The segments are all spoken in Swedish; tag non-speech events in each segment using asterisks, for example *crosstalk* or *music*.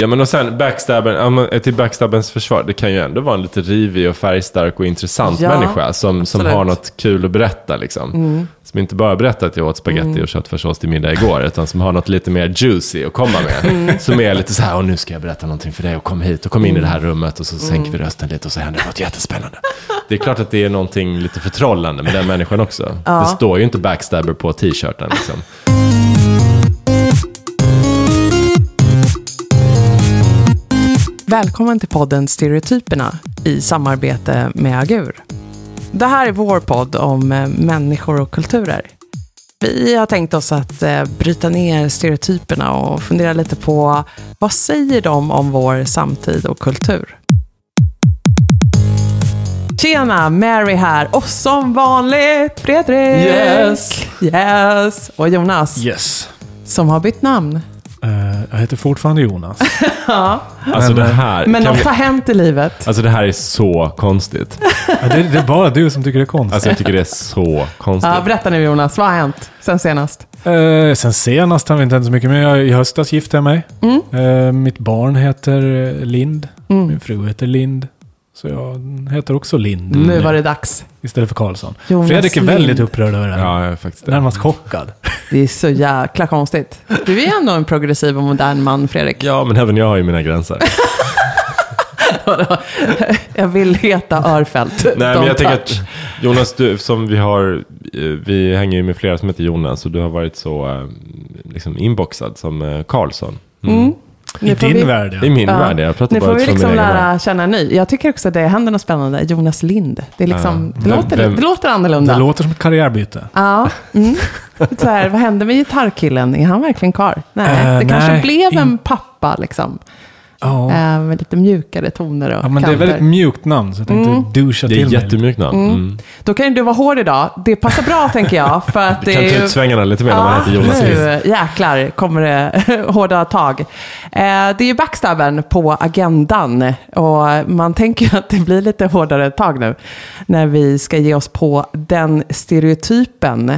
Ja men och sen backstabben, ja, till backstabbens försvar, det kan ju ändå vara en lite rivig och färgstark och intressant Ja, människa som, som har något kul att berätta liksom. Som inte bara berättar att jag åt spaghetti och köttfärssås till middag igår, utan som har något lite mer juicy att komma med. Som är lite så här, och nu ska jag berätta någonting för dig och kom hit och kom in i det här rummet och så sänker vi rösten lite och så händer något jättespännande. Det är klart att det är någonting lite förtrollande med den människan också. Det står ju inte backstabber på t-shirten liksom. Välkommen till podden Stereotyperna i samarbete med Agur. Det här är vår podd om eh, människor och kulturer. Vi har tänkt oss att eh, bryta ner stereotyperna och fundera lite på vad säger de om vår samtid och kultur? Tjena, Mary här och som vanligt Fredrik! Yes. Yes! Och Jonas, Yes. som har bytt namn. Eh, jag heter fortfarande Jonas. *laughs* Ja. Alltså Men, det här, Men något vi, har hänt i livet. alltså det här är så konstigt. *laughs* Ja, det, det är bara du som tycker det är konstigt. Alltså jag tycker det är så konstigt. Ja, berätta nu Jonas, vad har hänt sen senast? Eh, sen senast har vi inte hänt så mycket, men jag, i höstas gifte jag mig. Eh, mitt barn heter eh, Lind. Min fru heter Lind. Så jag heter också Lind. Nu var det dags. Istället för Karlsson. Jonas Fredrik är Lind. väldigt upprörd över det här. Ja, jag är faktiskt det. Närmast chockad. Det är så jäkla konstigt. Du är ändå en progressiv och modern man, Fredrik. Ja, men även jag har ju mina gränser. *laughs* Jag vill heta Örfält. Nej, men jag tänker att Jonas, du, som vi har, eh, vi hänger ju med flera som heter Jonas och du har varit så eh, liksom inboxad som eh, Karlsson. Mm. Mm. I din vi- värld, I ja. min Ja. värld, jag pratar Nu bara får vi liksom egen värld. lära känna en ny. Jag tycker också att det händer något spännande. Jonas Lind. Det, är liksom, Ja. det, Vem- låter, vem- det låter annorlunda. Det låter som ett karriärbyte. Ja. Mm. *laughs* Så här, vad hände med gitarrkillen? Är han verkligen kvar? Nej, Eh, det kanske nej, blev en in- pappa liksom. Ja. Eh, med lite mjukare toner och ja, men det är kanter. väldigt mjukt namn, så jag tänkte Mm. doucha Det är till jättemjukt namn. Mm. Då kan ju du vara hård idag. Det passar bra *laughs* tänker jag. För att Du det kan är ta ju... ut svängarna lite mer när man heter Jonas nu jäklar kommer det *laughs* hårda tag. Eh, det är ju backstabben på agendan och man tänker ju att det blir lite hårdare tag nu när vi ska ge oss på den stereotypen.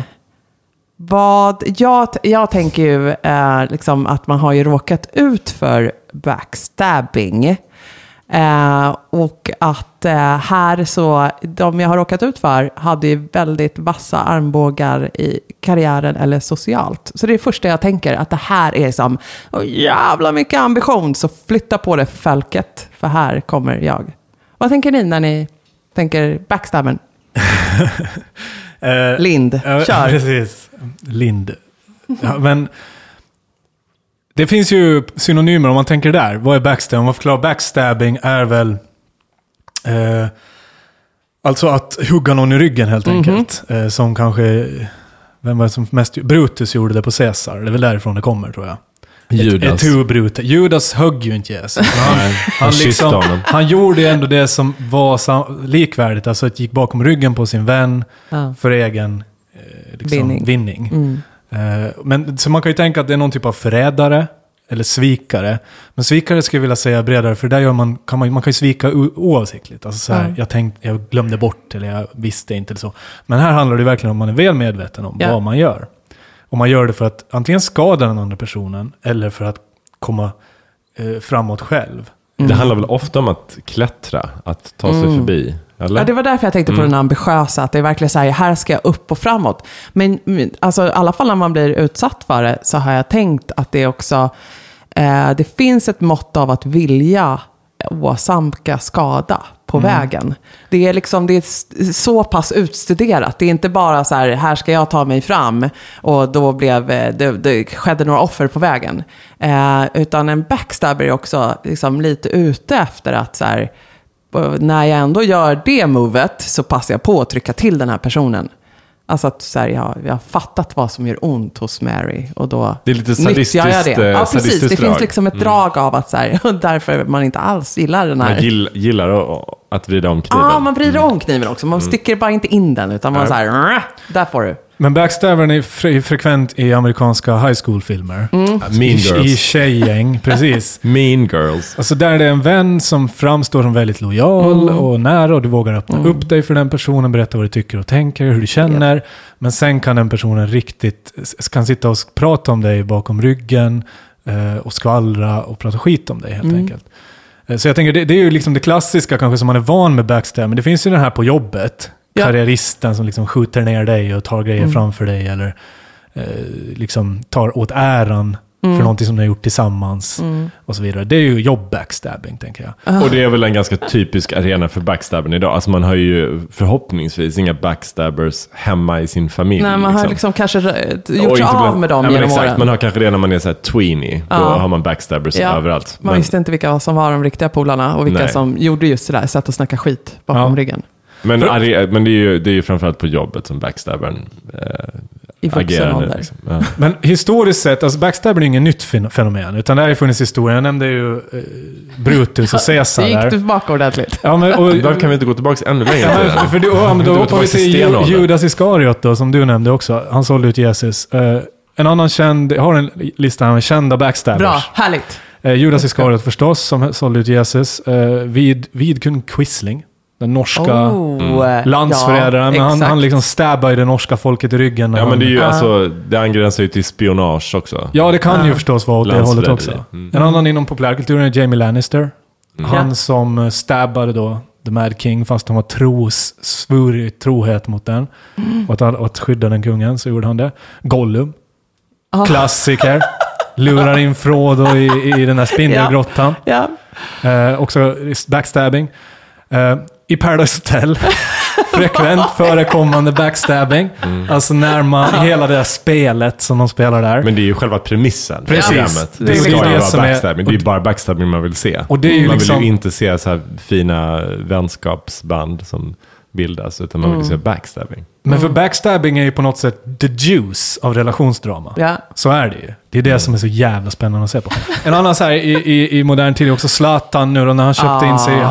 Vad jag, jag tänker ju eh, liksom att man har ju råkat ut för backstabbing. Eh, och att eh, här så, de jag har råkat ut för hade ju väldigt vassa armbågar i karriären eller socialt. Så det är det första jag tänker, att det här är som, oh, jävla mycket ambition, så flytta på det fälket, för här kommer jag. Vad tänker ni när ni tänker backstabben? *laughs* Eh, Lind, *laughs* kör. Precis. Lind. Ja, men det finns ju synonymer om man tänker där. Vad är backstabbing? Om man förklarar backstabbing är väl eh, alltså att hugga någon i ryggen helt Mhm. enkelt. Eh, som kanske, vem var det som mest, Brutus gjorde det på Caesar. Det är väl därifrån det kommer tror jag. Judas. Ett, ett. Judas högg ju inte Jesus. Han, *laughs* Nej, han, liksom, han gjorde ändå det som var sam- likvärdigt. Alltså att gick bakom ryggen på sin vän Ja. för egen eh, liksom, Vinning. vinning. Mm. Eh, men, så man kan ju tänka att det är någon typ av förrädare eller svikare. Men svikare skulle jag vilja säga bredare, för där gör man, kan man, man kan ju svika oavsiktligt. Alltså så här, Ja. jag, tänkt, jag glömde bort eller jag visste inte eller så. Men här handlar det verkligen om att man är väl medveten om Ja. vad man gör. Och man gör det för att antingen skada den andra personen eller för att komma eh, framåt själv. Det handlar väl ofta om att klättra, att ta sig förbi? Eller? Ja, det var därför jag tänkte på den ambitiösa, att det är verkligen så här, här ska jag upp och framåt. Men alltså, i alla fall när man blir utsatt för det så har jag tänkt att det också, eh, det finns ett mått av att vilja åsamka skada på vägen. Det är liksom, det är så pass utstuderat. Det är inte bara så här, här ska jag ta mig fram och då blev, eh, det, det skedde några offer på vägen. Eh, utan en backstabber är också liksom lite ute efter att så här, när jag ändå gör det movet så passar jag på att trycka till den här personen. Alltså att så här, jag, jag har fattat vad som gör ont hos Mary och då Det är lite nyttjar jag sadistiskt, det. eh, Ja, precis. sadistiskt Det finns drag. liksom ett drag av att så här, *laughs* därför man inte alls gillar den här. Man gill, gillar att, vrida om kniven. Ja, man vrider om kniven också. Man sticker bara inte in den, utan man Nej. så här, "Rah, där får du. Men backstabbern är fre- frekvent i amerikanska high school-filmer. Mm. Mean I, I Girls. tjejgäng, *laughs* precis. Mean Girls. Alltså där det är en vän som framstår som väldigt lojal och nära och du vågar öppna upp dig för den personen, berätta vad du tycker och tänker, hur du känner. Men sen kan den personen riktigt, kan sitta och prata om dig bakom ryggen, eh, och skvallra och prata skit om dig helt Mm. enkelt. Eh, Så jag tänker, det, det är ju liksom det klassiska kanske som man är van med backstab, men det finns ju den här på jobbet. Ja. Karriäristen som liksom skjuter ner dig och tar grejer Mm. framför dig eller eh, liksom tar åt äran Mm. för någonting som ni har gjort tillsammans och så vidare. Det är ju jobb-backstabbing, tänker jag. Ah. Och det är väl en ganska typisk arena för backstabben idag. Alltså man har ju förhoppningsvis inga backstabbers hemma i sin familj. Nej, man har liksom kanske eh, Och gjort sig av bland- med dem ja, men genom exakt, åren. Man har kanske det när man är så här tweenie. Då Ja. har man backstabbers Ja. överallt. Man Men, visste inte vilka som var de riktiga polarna och vilka Nej. som gjorde just det där, satt och snackade skit bakom Ja. ryggen. Men, För- are, men det är ju det är ju framförallt på jobbet som backstabbern eh, agerar nu. Liksom. Ja. Men historiskt sett, alltså backstabbing är inget nytt fen- fenomen, utan det har ju funnits historia. Jag nämnde ju eh, Brutus och Caesar Det gick tillbaka ordentligt. Ja, men, och, Varför kan vi inte gå tillbaka ännu längre Ja, för du, ja, men då hoppar vi till Ju-. Judas Iskariot då, som du nämnde också. Han sålde ut Jesus. Eh, en annan känd, jag har en lista här med kända backstabbers. Bra, härligt. Eh, Judas Iskariot förstås, som sålde ut Jesus. Eh, Vid, Vidkun Quisling, den norska Oh, landsförrädaren. ja, men han, han liksom stabbade det norska folket i ryggen. Ja, men det är ju Ja. alltså, det angränsar ju till spionage också. Ja, det kan ju Ja. förstås vara åt det hållet också. Mm. En annan inom populärkulturen är Jamie Lannister. Han Ja. som stabbade då The Mad King fast han var tros, svur i trohet mot den. Och att, och att skydda den kungen så gjorde han det. Gollum. Ah. Klassiker. Lurar in Frodo i, i den där spindelgrottan. Ja. Eh, också backstabbing. Eh, I Paradise Hotel. *laughs* Frekvent förekommande backstabbing. Alltså när man, hela det där spelet som de spelar där. Men det är ju själva premissen för Precis. programmet. Det Det, är ska ju vara som är- backstabbing. Det är ju bara backstabbing man vill se. Och det är ju man liksom- vill ju inte se så här fina vänskapsband som bildas, utan man vill Mm. se backstabbing. Men för backstabbing är ju på något sätt the juice av relationsdrama. Ja. Så är det ju. Det är det som är så jävla spännande att se på. En annan så här i, i, i modern tid är också Zlatan nu då när han köpte in sig i Ah.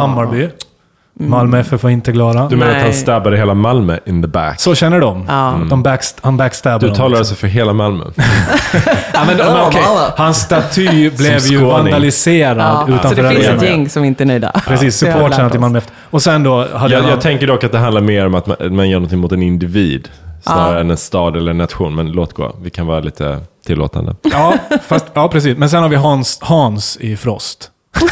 Hammarby. Malmö FF var inte glada. Du menar att han Nej. stabbade hela Malmö in the back? Så känner de. Ja. de backst han backstabbade Du dem. talar liksom. alltså för hela Malmö? *laughs* Ja, men, men, okej. Hans staty blev ju vandaliserad Ja. Så utanför det finns arenan. ett gäng som inte är nöjda. Precis, Så har supportrarna till. Malmö FF. Och sen då hade Jag, jag... jag tänker dock att det handlar mer om att man, man gör någonting mot en individ. Snarare Ja. än en stad eller en nation. Men låt gå. Vi kan vara lite tillåtande. Ja, fast, ja, precis. Men sen har vi Hans, Hans i Frost. *laughs*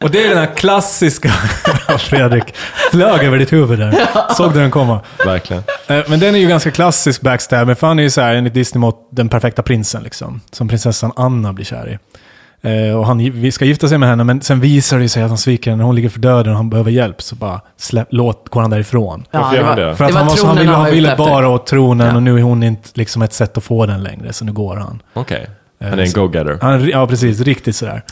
Och det är den här klassiska... *laughs* Fredrik flög över ditt huvud där. Såg du den komma? Verkligen. Eh, Men den är ju ganska klassisk backstabber, för han är ju så här, enligt Disney-mått, den perfekta prinsen liksom. Som prinsessan Anna blir kär i. Eh, och han vi ska gifta sig med henne, men sen visar det sig att han sviker henne. Hon ligger för döden och han behöver hjälp, så bara släpp, låt, går han därifrån. Varför gör han det? För att det han, var så, han tronen ville, han var ville bara åt tronen Ja. och nu är hon inte liksom ett sätt att få den längre, så nu går han. Okej. Eh, Han är en go-getter. Han, ja, precis. Riktigt sådär.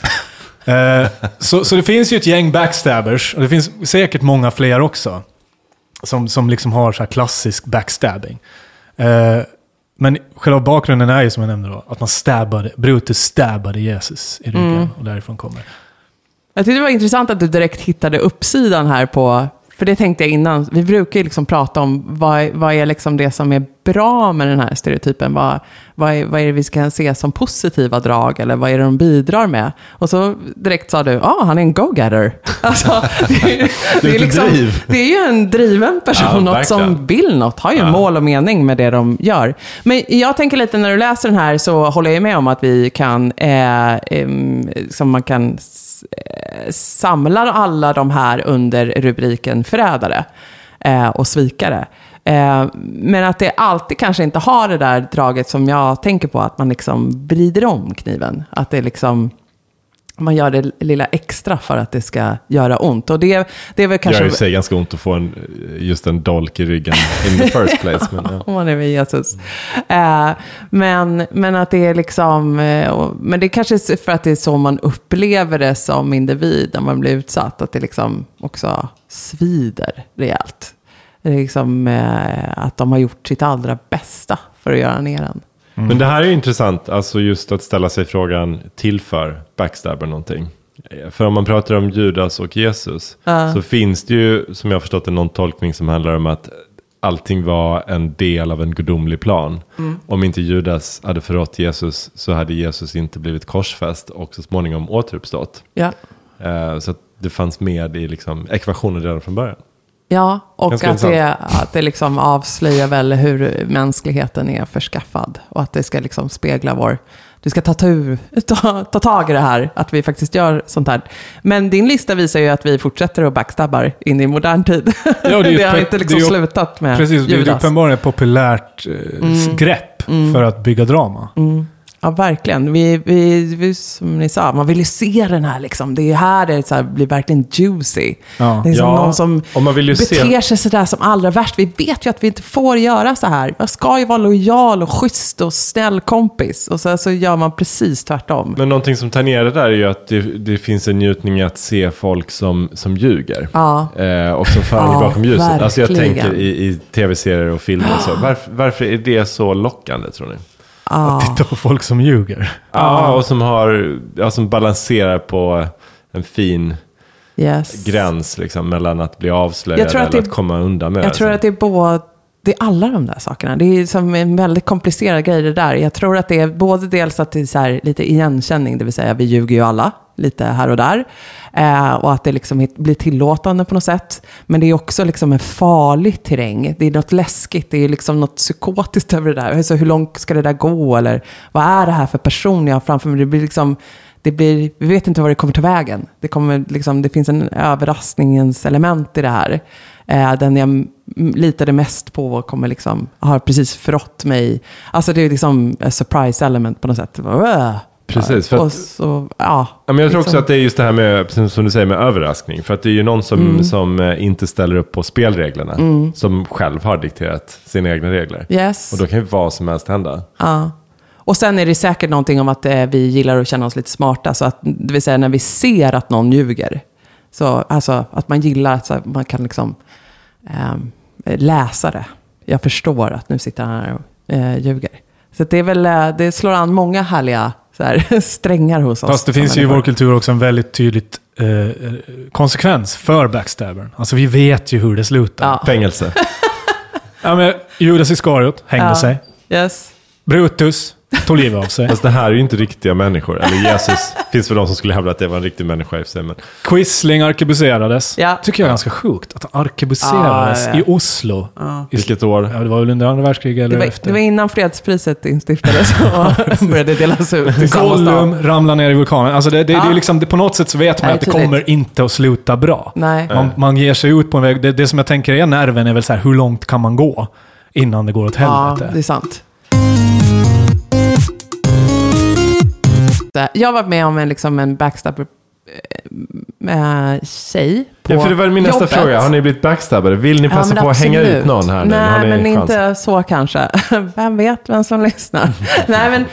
Eh, så, så det finns ju ett gäng backstabbers, och det finns säkert många fler också. Som, som liksom har så här klassisk backstabbing. Eh, men själva bakgrunden är ju som jag nämnde då, att man stabbade, Brutus stabbade Jesus i ryggen. Mm. Och därifrån kommer. Jag tyckte det var intressant att du direkt hittade uppsidan här på, för det tänkte jag innan, vi brukar ju liksom prata om vad, vad är liksom det som är bra med den här stereotypen, vad, vad, är, vad är det vi ska se som positiva drag, eller vad är det de bidrar med? Och så direkt sa du, ja, ah, han är en go-getter. *laughs* Alltså, det, är, det, är liksom, det är ju en driven person, Ja, något som vill något, har ju Ja. mål och mening med det de gör. Men jag tänker lite när du läser den här så håller jag med om att vi kan, eh, em, som man kan Eh, samlar alla de här under rubriken förrädare eh, och svikare. Eh, men att det alltid kanske inte har det där draget som jag tänker på, att man liksom vrider om kniven. Att det liksom, man gör det lilla extra för att det ska göra ont. Och det, det är väl Det kanske... gör ju sig ganska ont att få en, just en dolk i ryggen in the first *laughs* place. Men, ja. om man är med Jesus. Eh, men, men att det är liksom, och- men det är kanske är för att det är så man upplever det som individ när man blir utsatt. Att det liksom också svider rejält. Det liksom eh, att de har gjort sitt allra bästa för att göra ner en. Men det här är ju intressant, alltså just att ställa sig frågan, tillför backstabber någonting? För om man pratar om Judas och Jesus, Ja. så finns det ju, som jag har förstått det, någon tolkning som handlar om att allting var en del av en gudomlig plan. Om inte Judas hade förrått Jesus så hade Jesus inte blivit korsfäst och så småningom återuppstått. Ja. Eh, Så det fanns med i liksom ekvationen redan från början. Ja, och att det, att det liksom avslöjar väl hur mänskligheten är förskaffad. Och att det ska liksom spegla vår... Du ska ta, tur, ta, ta tag i det här, att vi faktiskt gör sånt här. Men din lista visar ju att vi fortsätter att backstabbar in i modern tid. Ja, det är *laughs* det har inte det liksom är ju- slutat med Precis, det är Judas. uppenbarligen ett populärt eh, grepp för att bygga drama. Ja, verkligen. Vi, vi, vi, som ni sa, man vill ju se den här liksom. Det är här det så här, blir verkligen juicy. Ja. Det är som Ja, någon som ju se- beter sig sådär som allra värst. Vi vet ju att vi inte får göra så här. Man ska ju vara lojal och schysst och snäll kompis. Och så, så gör man precis tvärtom. Men någonting som tar ner det där är ju att det, det finns en njutning i att se folk som, som ljuger. Ja. Eh, och som följer Ja, bakom ljuset. Alltså jag tänker i, i tv-serier och filmer och så. Varför, varför är det så lockande tror ni? Ja. Titta på folk som ljuger. Ja, och som, har, ja, som balanserar på en fin Yes. gräns liksom, mellan att bli avslöjad att eller det- att komma undan med Jag det. tror att det är både, det är alla de där sakerna. Det är som en väldigt komplicerad grej det där. Jag tror att det är både dels att det är så här lite igenkänning, det vill säga vi ljuger ju alla, lite här och där. Eh, och att det liksom blir tillåtande på något sätt. Men det är också liksom en farlig terräng. Det är något läskigt, det är liksom något psykotiskt över det där. Alltså, hur långt ska det där gå? Eller vad är det här för person jag har framför mig? Det blir liksom... Det blir, vi vet inte var det kommer ta vägen. Det, kommer liksom, det finns en överraskningens element i det här. Eh, den jag litade mest på kommer liksom, har precis förrått mig. Alltså det är liksom a surprise element på något sätt. Precis, för att- så, ja. Ja, men jag tror också liksom. att det är just det här med, som du säger, med överraskning. För att det är ju någon som, Mm. som eh, inte ställer upp på spelreglerna. Som själv har dikterat sina egna regler. Yes. Och då kan ju vad som helst hända. Ja. Och sen är det säkert någonting om att eh, vi gillar att känna oss lite smarta. Så att, det vill säga när vi ser att någon ljuger. Så, alltså att man gillar att så här, man kan liksom ehm, läsa det. Jag förstår att nu sitter han här och eh, ljuger. Så det, är väl, eh, det slår an många härliga så här, *laughs* strängar hos oss. Fast det finns ju i vår kultur också en väldigt tydligt eh, konsekvens för backstabbern. Alltså vi vet ju hur det slutar. Ja. Fängelse. *laughs* Ja, men Judas Iskariot hängde Ja. sig. Yes. Brutus tog livet av sig. Fast det här är ju inte riktiga människor. Eller Jesus. finns väl de som skulle hävda att det var en riktig människa i sig. Men Quisling arkebuserades. Ja. Tycker jag är ganska sjukt. Att han arkebuserades Ja, ja, ja. i Oslo. I, vilket år? ja, det var väl under andra världskriget eller Det var, efter. det var innan fredspriset instiftades och *laughs* *laughs* började delas ut i samma Gollum ramlar ner i vulkanen. Alltså det, det, det är Ja. liksom, det, på något sätt så vet man Nej, att det tydligt. kommer inte att sluta bra. Nej. Man, man ger sig ut på en väg. Det, det som jag tänker är nerven är väl så här, hur långt kan man gå innan det går åt Ja, helvete? det är sant. Jag var med om en, liksom en backstabber äh, tjej på Ja, för det var min nästa jobbet. fråga. Har ni blivit backstabbade? Vill ni Ja, passa men på att hänga ut någon här nu? Nej, men chans? inte så kanske. *laughs* Vem vet vem som lyssnar? *laughs* Nej, men,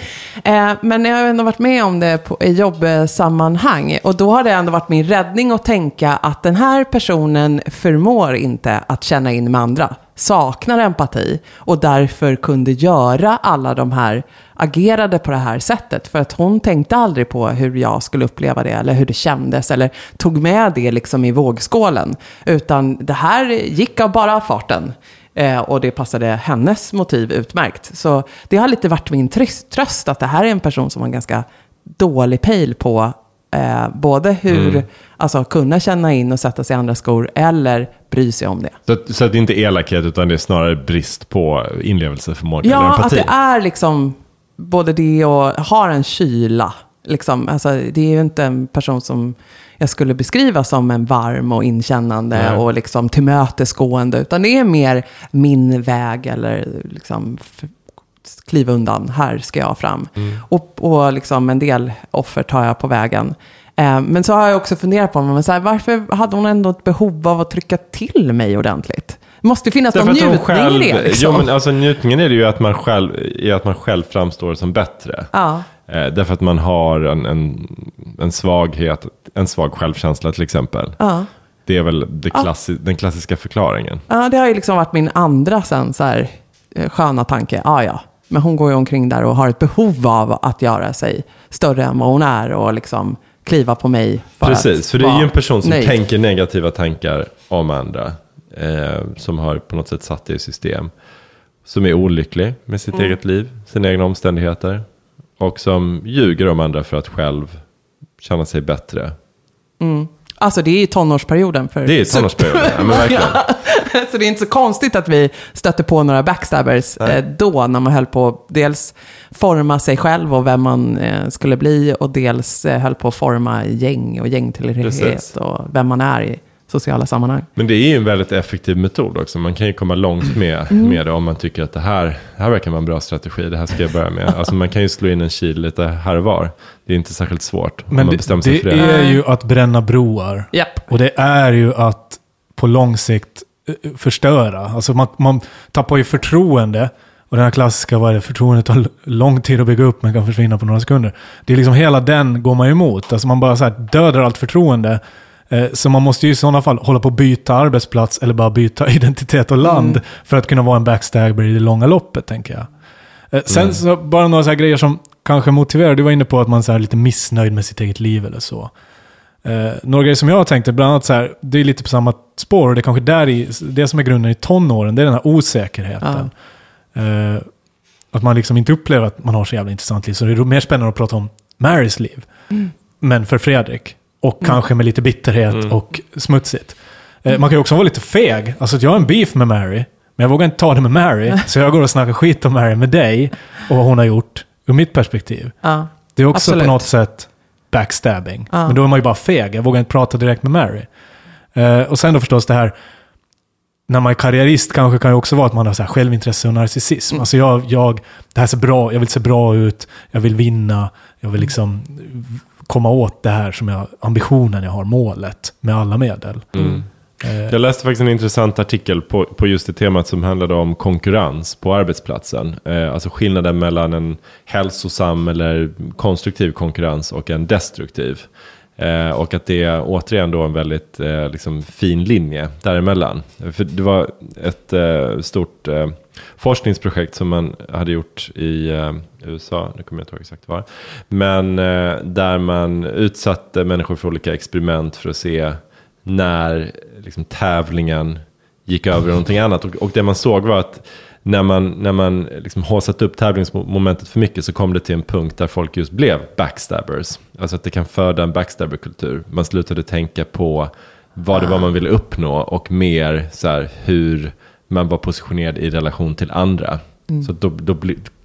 eh, men jag har ändå varit med om det på, i jobbsammanhang. Och då har det ändå varit min räddning att tänka att den här personen förmår inte att känna in med andra. Saknar empati och därför kunde göra alla de här, agerade på det här sättet. För att hon tänkte aldrig på hur jag skulle uppleva det eller hur det kändes eller tog med det liksom i vågskålen. Utan det här gick av bara farten. Eh, och det passade hennes motiv utmärkt. Så det har lite varit min tröst, tröst att det här är en person som har ganska dålig pejl på eh, både hur, alltså kunna känna in och sätta sig i andra skor eller bry sig om det. Så, så att det inte är elakhet utan det är snarare brist på inlevelseförmåga eller Ja, att empati. det är liksom både det och har en kyla. Liksom. Alltså, det är ju inte en person som jag skulle beskriva som en varm och inkännande Nej. och liksom tillmötesgående. Utan det är mer min väg eller liksom kliva undan, här ska jag fram. Och, och liksom en del offer tar jag på vägen. Eh, men så har jag också funderat på men så här, varför hade hon ändå ett behov av att trycka till mig ordentligt? Det måste ju finnas någon Därför njutning själv, i det. Liksom. jo, men alltså, njutningen är det ju att man själv, i att man själv framstår som bättre. ja. Eh, därför att man har en, en, en svaghet, en svag självkänsla till exempel. Ja. Det är väl det klassi- den klassiska förklaringen. Ja, det har ju liksom varit min andra sen så här, eh, sköna tanke. Ja, ja. Men hon går ju omkring där och har ett behov av att göra sig större än vad hon är och liksom kliva på mig. För Precis, för det är ju en person som nöjd. tänker negativa tankar om andra. Eh, som har på något sätt satt det i system. Som är olycklig med sitt Mm. eget liv, sina egna omständigheter. Och som ljuger om andra för att själv känna sig bättre. Alltså det är ju tonårsperioden för Det är tonårsperioden, ja, men verkligen. *laughs* så det är inte så konstigt att vi stötte på några backstabbers eh, då, när man höll på att dels forma sig själv och vem man eh, skulle bli, och dels eh, höll på att forma gäng och gängtillhörighet och vem man är i sociala sammanhang. Men det är ju en väldigt effektiv metod också. Man kan ju komma långt med, Mm. med det om man tycker att det här, det här verkar vara en bra strategi. Det här ska jag börja med. Alltså man kan ju slå in en kil lite här och var. Det är inte särskilt svårt om Men man det, bestämmer sig det för det. är ju att bränna broar. Japp. Och det är ju att på lång sikt eh, förstöra. Alltså man, man tappar ju förtroende. Och den här klassiska, vad är det, förtroendet tar lång tid att bygga upp men kan försvinna på några sekunder. Det är liksom hela den går man ju emot. Alltså man bara så här dödar allt förtroende. Eh, Så man måste ju i sådana fall hålla på att byta arbetsplats eller bara byta *laughs* identitet och land för att kunna vara en backstabber i det långa loppet, tänker jag. Eh, Sen så bara några så här grejer som kanske motiverar. Du var inne på att man så är lite missnöjd med sitt eget liv eller så. Eh, några grejer som jag har tänkt är bland annat så här, det är lite på samma spår och det är kanske där i, det som är grunden i tonåren, det är den här osäkerheten. Eh, att man liksom inte upplever att man har så jävla intressant liv. Så det är mer spännande att prata om Marys liv. Men för Fredrik. Och kanske med lite bitterhet och smutsigt. Eh, man kan ju också vara lite feg. Alltså att jag har en beef med Mary. Men jag vågar inte ta det med Mary. *laughs* så jag går och snackar skit om Mary med dig. Och vad hon har gjort. Ur mitt perspektiv. Ja. Det är också Absolut. på något sätt backstabbing. Ja. Men då är man ju bara feg. Jag vågar inte prata direkt med Mary. Eh, och sen då förstås det här, när man är karriärist kanske kan det också vara att man har så här självintresse och narcissism. Alltså jag, jag, det här ser bra, jag vill se bra ut, jag vill vinna, jag vill liksom komma åt det här som jag, ambitionen jag har, målet med alla medel. Mm. Eh, Jag läste faktiskt en intressant artikel på, på just det temat som handlade om konkurrens på arbetsplatsen. Eh, alltså skillnaden mellan en hälsosam eller konstruktiv konkurrens och en destruktiv. Eh, och att det är återigen då en väldigt eh, liksom fin linje däremellan. För det var ett eh, stort eh, forskningsprojekt som man hade gjort i eh, USA, nu kommer jag inte ihåg exakt var. Men eh, där man utsatte människor för olika experiment för att se när liksom, tävlingen gick över i någonting annat. Och, och det man såg var att när man, när man liksom har satt upp tävlingsmomentet för mycket så kom det till en punkt där folk just blev backstabbers. Alltså att det kan föda en backstabberkultur. Man slutade tänka på vad det var man ville uppnå och mer så här, hur man var positionerad i relation till andra. Så då, då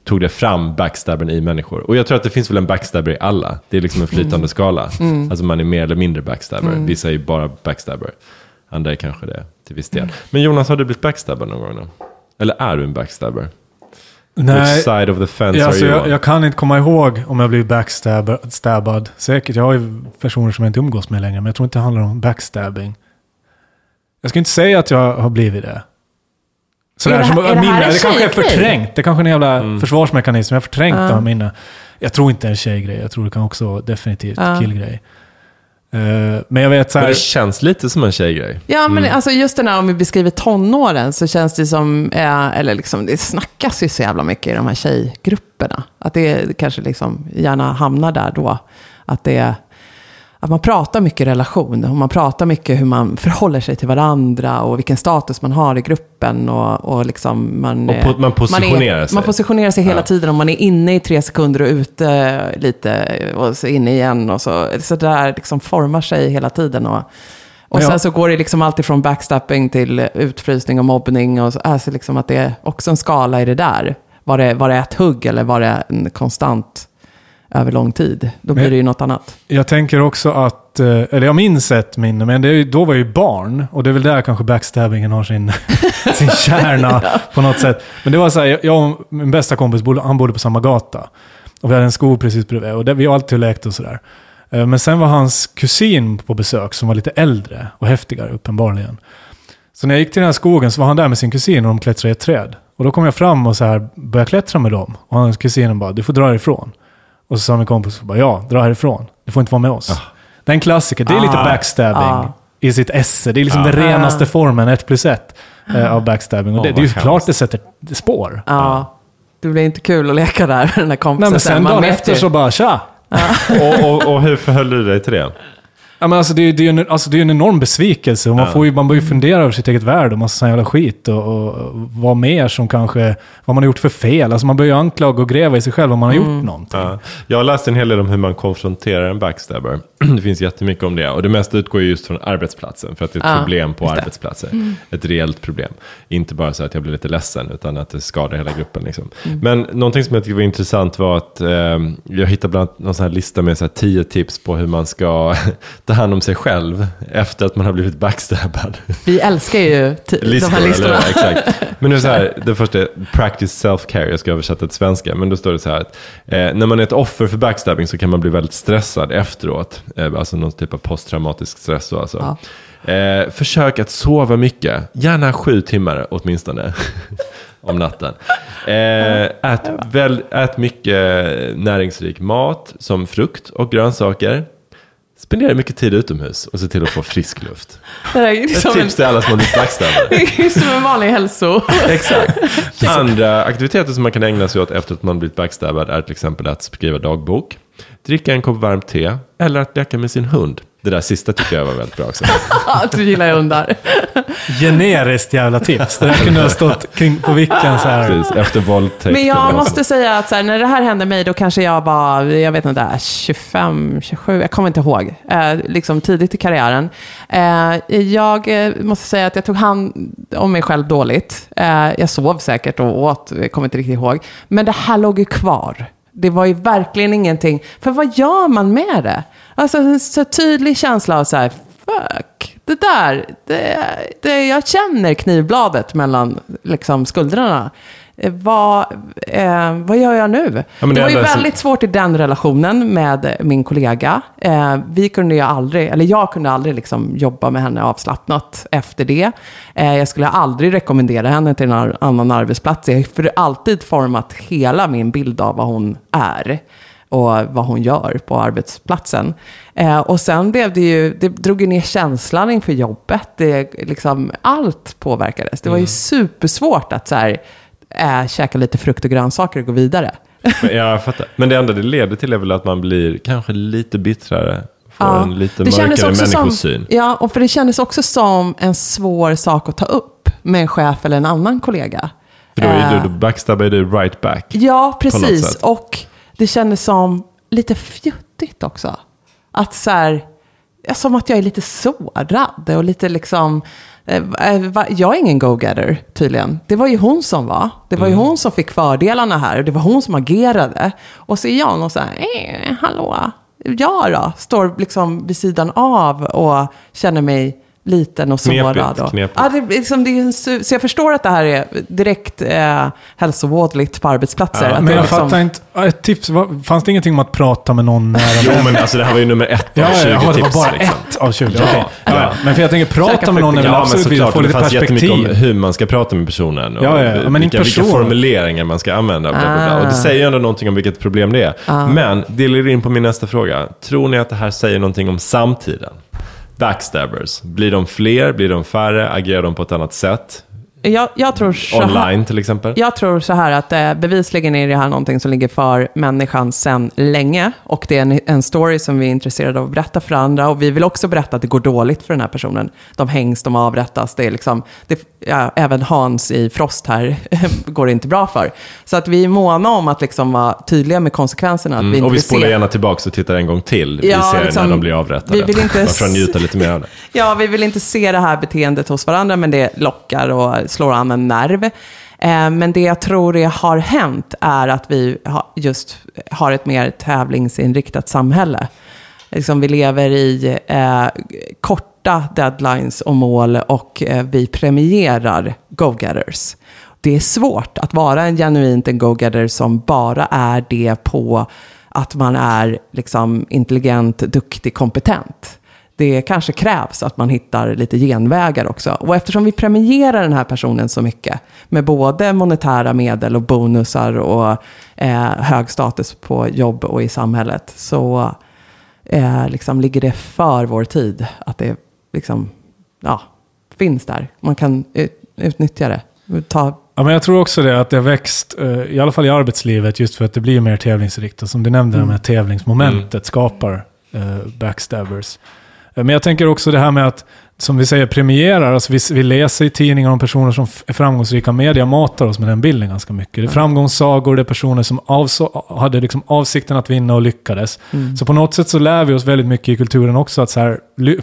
tog det fram backstabben i människor. Och jag tror att det finns väl en backstabber i alla. Det är liksom en flytande skala. Alltså man är mer eller mindre backstabber. Vissa är ju bara backstabber. Andra är kanske det till viss del. Men Jonas, har du blivit backstabbad någon gång då? Eller är du en backstabber? Which nej, side of the fence Ja, are alltså you jag, on? jag kan inte komma ihåg om jag blivit backstabbad. Säkert, jag har ju personer som jag inte umgås med längre, men jag tror inte det handlar om backstabbing. Jag ska inte säga att jag har blivit det. Sådär, Är det här- som, är det här minne, det kanske är förträngt. Det kanske är en jävla Mm. försvarsmekanism. Jag har förträngt det av minne. Jag tror inte det är en tjejgrej. Jag tror det kan också vara definitivt Ja. killgrej. Eh, men jag vet så Men här, det känns lite som en tjejgrej. Ja, men alltså just den här om vi beskriver tonåren så känns det som, eh, eller liksom det snackas ju så jävla mycket i de här tjejgrupperna. Att det kanske liksom gärna hamnar där då. Att det är, att man pratar mycket relation och man pratar mycket hur man förhåller sig till varandra och vilken status man har i gruppen och, och liksom man... Och po- man positionerar är, sig. Man positionerar sig hela Ja. tiden och man är inne i tre sekunder och ute lite och så inne igen och så. Så där liksom formar sig hela tiden och... Och sen så går det liksom alltid från backstabbing till utfrysning och mobbning. Och så, alltså liksom att det är också en skala i det där. Var det, var det ett hugg eller var det en konstant över lång tid? Då blir Men- det ju något annat. Jag tänker också att, eh, eller jag minns ett minne, men det då var jag ju barn. Och det är väl där kanske backstabbingen har sin, *laughs* sin kärna *laughs* på något sätt. Men det var så här, jag- och min bästa kompis, han bodde på samma gata. Och vi hade en skog precis bredvid. Och där, vi har alltid lekt och sådär. Eh, Men sen var hans kusin på besök som var lite äldre och häftigare uppenbarligen. Så när jag gick till den här skogen så var han där med sin kusin och de klättrade i ett träd. Och då kom jag fram och så här började klättra med dem. Och hans kusin bara, du får dra härifrån. Och så sa min kompis, bara, ja, dra härifrån. Du får inte vara med oss. Den klassiker, det är lite Ah. backstabbing Ah. i sitt esse. Det är liksom Ah. den renaste formen, ett plus ett, eh, av backstabbing. Och det, det är ju klart det sätter spår. Ja, det blir inte kul att leka där med den här kompisen. Nej, men sen dagen efter ju. så bara, tja! och, och, och hur förhöll du dig till det? Ja, men alltså, det, är- det, är en, alltså, det är en enorm besvikelse. Och man, får ju, man börjar ju fundera över sitt eget värde och massa sån jävla skit. Och, och vad mer som kanske, vad man har gjort för fel. Alltså man börjar ju anklaga och gräva i sig själv om man har gjort någonting. Ja. Jag har läst en hel del om hur man konfronterar en backstabber. *clears throat* Det finns jättemycket om det. Och det mesta utgår ju just från arbetsplatsen. För att det är ett Ja, problem på just det. arbetsplatser. Ett reellt problem. Inte bara så att jag blir lite ledsen, utan att det skadar hela gruppen. Liksom. Mm. Men någonting som jag tycker var intressant var att eh, jag hittade bland annat någon sån här lista med så här tio tips på hur man ska *laughs* ta hand om sig själv efter att man har blivit backstabbad. Vi älskar ju ti- de Listor, här listorna. eller? Exakt. Men nu så här, det första är practice self-care, jag ska översätta till svenska. Men då står det så här att eh, när man är ett offer för backstabbing så kan man bli väldigt stressad efteråt. Eh, alltså någon typ av posttraumatisk stress alltså. Eh, försök att sova mycket, gärna sju timmar åtminstone. *laughs* om natten. Eh, ät, väl, ät mycket näringsrik mat som frukt och grönsaker. Spendera mycket tid utomhus och se till att få frisk luft. *laughs* Det är Ett som en, tips till alla som har blivit backstabbade. *laughs* som en vanlig hälso... *laughs* Exakt. Andra aktiviteter som man kan ägna sig åt efter att man blivit backstabbad är till exempel att skriva dagbok, dricka en kopp varmt te eller att leka med sin hund. Det där sista tycker jag var väldigt bra också. Att du gillar hundar. Generiskt jävla tips. Det där kunde ha stått kring på vilken så här... Precis, efter våldtäkt. Men jag något måste säga att så här, när det här hände mig, då kanske jag var, jag vet inte, 25, 27, jag kommer inte ihåg. Eh, liksom tidigt i karriären. Eh, jag eh, måste säga att jag tog hand om mig själv dåligt. Eh, jag sov säkert och åt, jag kommer inte riktigt ihåg. Men det här låg ju kvar. Det var ju verkligen ingenting. För vad gör man med det? Alltså en så tydlig känsla av så här, fuck, det där, det, det, jag känner knivbladet mellan liksom, skuldrorna. Eh, vad, eh, vad gör jag nu? Ja, det det var ju enda som- väldigt svårt i den relationen med min kollega. Eh, vi kunde ju aldrig, eller jag kunde aldrig liksom jobba med henne avslappnat efter det. Eh, jag skulle aldrig rekommendera henne till en annan arbetsplats. Jag har för alltid format hela min bild av vad hon är och vad hon gör på arbetsplatsen. Eh, och sen blev det ju, det drog ju ner känslan inför jobbet. Det, liksom, allt påverkades. Det var ju supersvårt att så här, äh, käka lite frukt och grönsaker och gå vidare. Men jag fattar. Men det enda det leder till är väl att man blir kanske lite bittrare. Får Ja, en lite det mörkare också som, människosyn. Ja, och för det kändes också som en svår sak att ta upp med en chef eller en annan kollega. För då, är Eh, du, då backstabbar du right back. Ja, precis. Och det kändes som lite fjuttigt också. Att så här, som att jag är lite sårad och lite liksom... eh, eh, Jag är ingen go-getter tydligen. Det var ju hon som var. Det var ju Mm. hon som fick fördelarna här. Det var hon som agerade. Och så är jag någon så här, eh, hallå, jag då? Står liksom vid sidan av och känner mig liten och Knepigt, sårad. Och, knepigt. ja, det, är liksom, det en, så jag förstår att det här är direkt eh, hälsovådligt på arbetsplatser. Ja, att Men det jag liksom, fattar inte. Ett tips, var- fanns det ingenting om att prata med någon nära Jo, men alltså det här var ju nummer ett av Ja, 20 ja, ja, det var tips. bara liksom. ett av 20. Ja, okej. ja. Ja, men för jag tänker, prata med någon är väl absolut vill såklart. få Det lite fanns jättemycket om perspektiv. hur man ska prata med personen. Och Ja, ja, ja, men vilka, vilka formuleringar man ska använda. Bla, bla, bla. Ah. Och det säger ju ändå någonting om vilket problem det är. Men det leder in på min nästa fråga. Tror ni att det här säger någonting om samtiden? Backstabbers. Blir de fler? Blir de färre? Agerar de på ett annat sätt? jag, jag, tror så här, Online till exempel? jag tror så här att eh, bevisligen är det här någonting som ligger för människan sedan länge. Och det är en, en story som vi är intresserade av att berätta för andra. Och vi vill också berätta att det går dåligt för den här personen. De hängs, de avrättas. Det är liksom, det, ja, även Hans i Frost här *laughs* går det inte bra för. Så att vi är måna om att liksom vara tydliga med konsekvenserna. Att vi Mm, inte och vi spolar gärna tillbaka och tittar en gång till i Ja, serien liksom, när de blir avrättade. vi vill inte att s- njuta lite mer av det. *laughs* Ja, vi vill inte se det här beteendet hos varandra, men det lockar och slår an en nerv. Eh, Men det jag tror det har hänt är att vi just har ett mer tävlingsinriktat samhälle. Liksom vi lever i eh, korta deadlines och mål och eh, vi premierar go-getters. Det är svårt att vara en genuint en go-getter som bara är det på att man är liksom intelligent, duktig, kompetent det kanske krävs att man hittar lite genvägar också. Och eftersom vi premierar den här personen så mycket med både monetära medel och bonusar och eh, hög status på jobb och i samhället så eh, liksom ligger det för vår tid att det liksom, ja, finns där. Man kan utnyttja det. Ta, Ja, men jag tror också det, att det har växt, eh, i alla fall i arbetslivet, just för att det blir mer tävlingsinriktat. Som du nämnde, det här med tävlingsmomentet skapar eh, backstabbers. Men jag tänker också det här med att, som vi säger, premierar. Alltså vi, vi läser i tidningar om personer som är framgångsrika. Media matar oss med den bilden ganska mycket. Det är framgångssagor, det är personer som avså, hade liksom avsikten att vinna och lyckades. Så på något sätt så lär vi oss väldigt mycket i kulturen också att så här,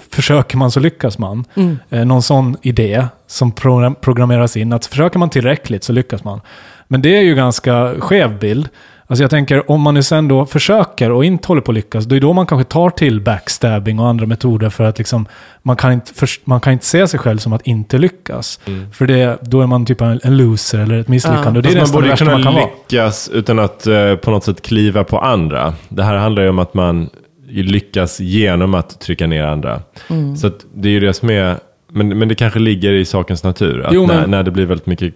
försöker man så lyckas man. Eh, någon sån idé som program, programmeras in, att försöker man tillräckligt så lyckas man. Men det är ju ganska skev bild. Alltså jag tänker, om man nu sen då försöker och inte håller på att lyckas, då är då man kanske tar till backstabbing och andra metoder för att liksom, man kan inte, förs- man kan inte se sig själv som att inte lyckas. För det, då är man typ en, en loser eller ett misslyckande. Ja. Och det är Fast man det borde kunna man kan vara. lyckas utan att eh, på något sätt kliva på andra. Det här handlar ju om att man lyckas genom att trycka ner andra. Mm. Så att det är ju det som är, men, men det kanske ligger i sakens natur. Att Jo, men- när, när det blir väldigt mycket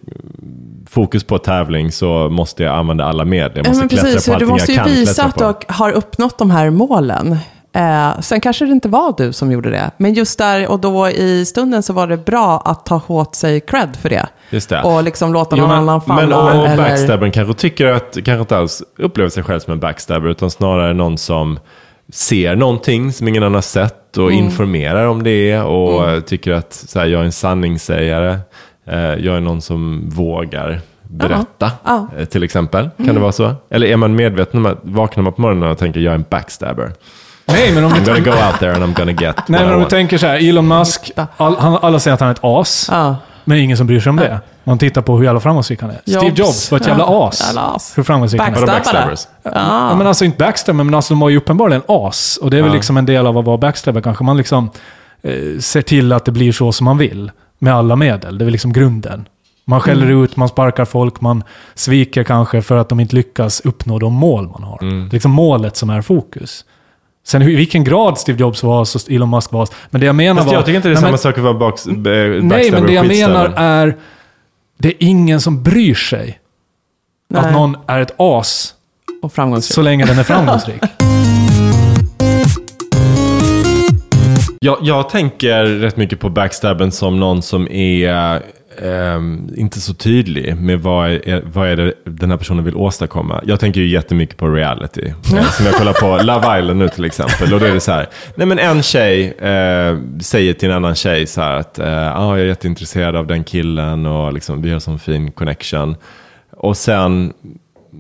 fokus på tävling så måste jag använda alla medel. Jag Ja, måste klättra precis, på för du allting måste ju visa att du har uppnått de här målen. Eh, sen kanske det inte var du som gjorde det. Men just där och då i stunden så var det bra att ta åt sig cred för det. Just det. Och liksom låta Jo, någon men, annan falla. men och, eller... backstabbern kanske tycker att, kanske inte alls upplever sig själv som en backstabber, utan snarare någon som ser någonting som ingen annan har sett och Mm. informerar om det och eh, tycker att så här, jag är en sanningssägare, jag är någon som vågar berätta, Ja. Mm. eh, till exempel. Kan det vara så? Eller är man medveten om att vaknar man på morgonen och tänker jag är en backstabber? Nej, men om I'm gonna go out there and I'm gonna get nej, men om du tänker så här, Elon Musk, all, han, alla säger att han är ett as. Ja. Men ingen som bryr sig om det. Man tittar på hur jävla framgångsrik han är. Steve Jobs. Jobs var ett jävla Ja, as. jävla as. Hur framgångsrik han är. Backstabbers? Ja, men alltså inte backstabber, men alltså de var ju uppenbarligen as. Och det är väl Ja. liksom en del av att vara backstabber kanske. Man liksom eh, ser till att det blir så som man vill. Med alla medel. Det är liksom grunden. Man skäller Mm. ut, man sparkar folk, man sviker kanske för att de inte lyckas uppnå de mål man har. Mm. Det är liksom målet som är fokus. Sen hur- i vilken grad Steve Jobs var så Elon Musk var. Men det jag menar Fast var... jag tycker inte det är Nej, samma men- sak att vara backs, eh, Nej, men det och jag menar är... Det är ingen som bryr sig att Nej. någon är ett as Och framgångsrik. så länge den är framgångsrik. *laughs* Jag, jag tänker rätt mycket på backstabben som någon som är ehm, inte så tydlig med vad är, vad är det den här personen vill åstadkomma. Jag tänker ju jättemycket på reality. Eh, som jag kollar på *laughs* Love Island nu till exempel. Och då är det så här, nej men en tjej eh, säger till en annan tjej så här att ah, jag är jätteintresserad av den killen och liksom, vi har sån fin connection. Och sen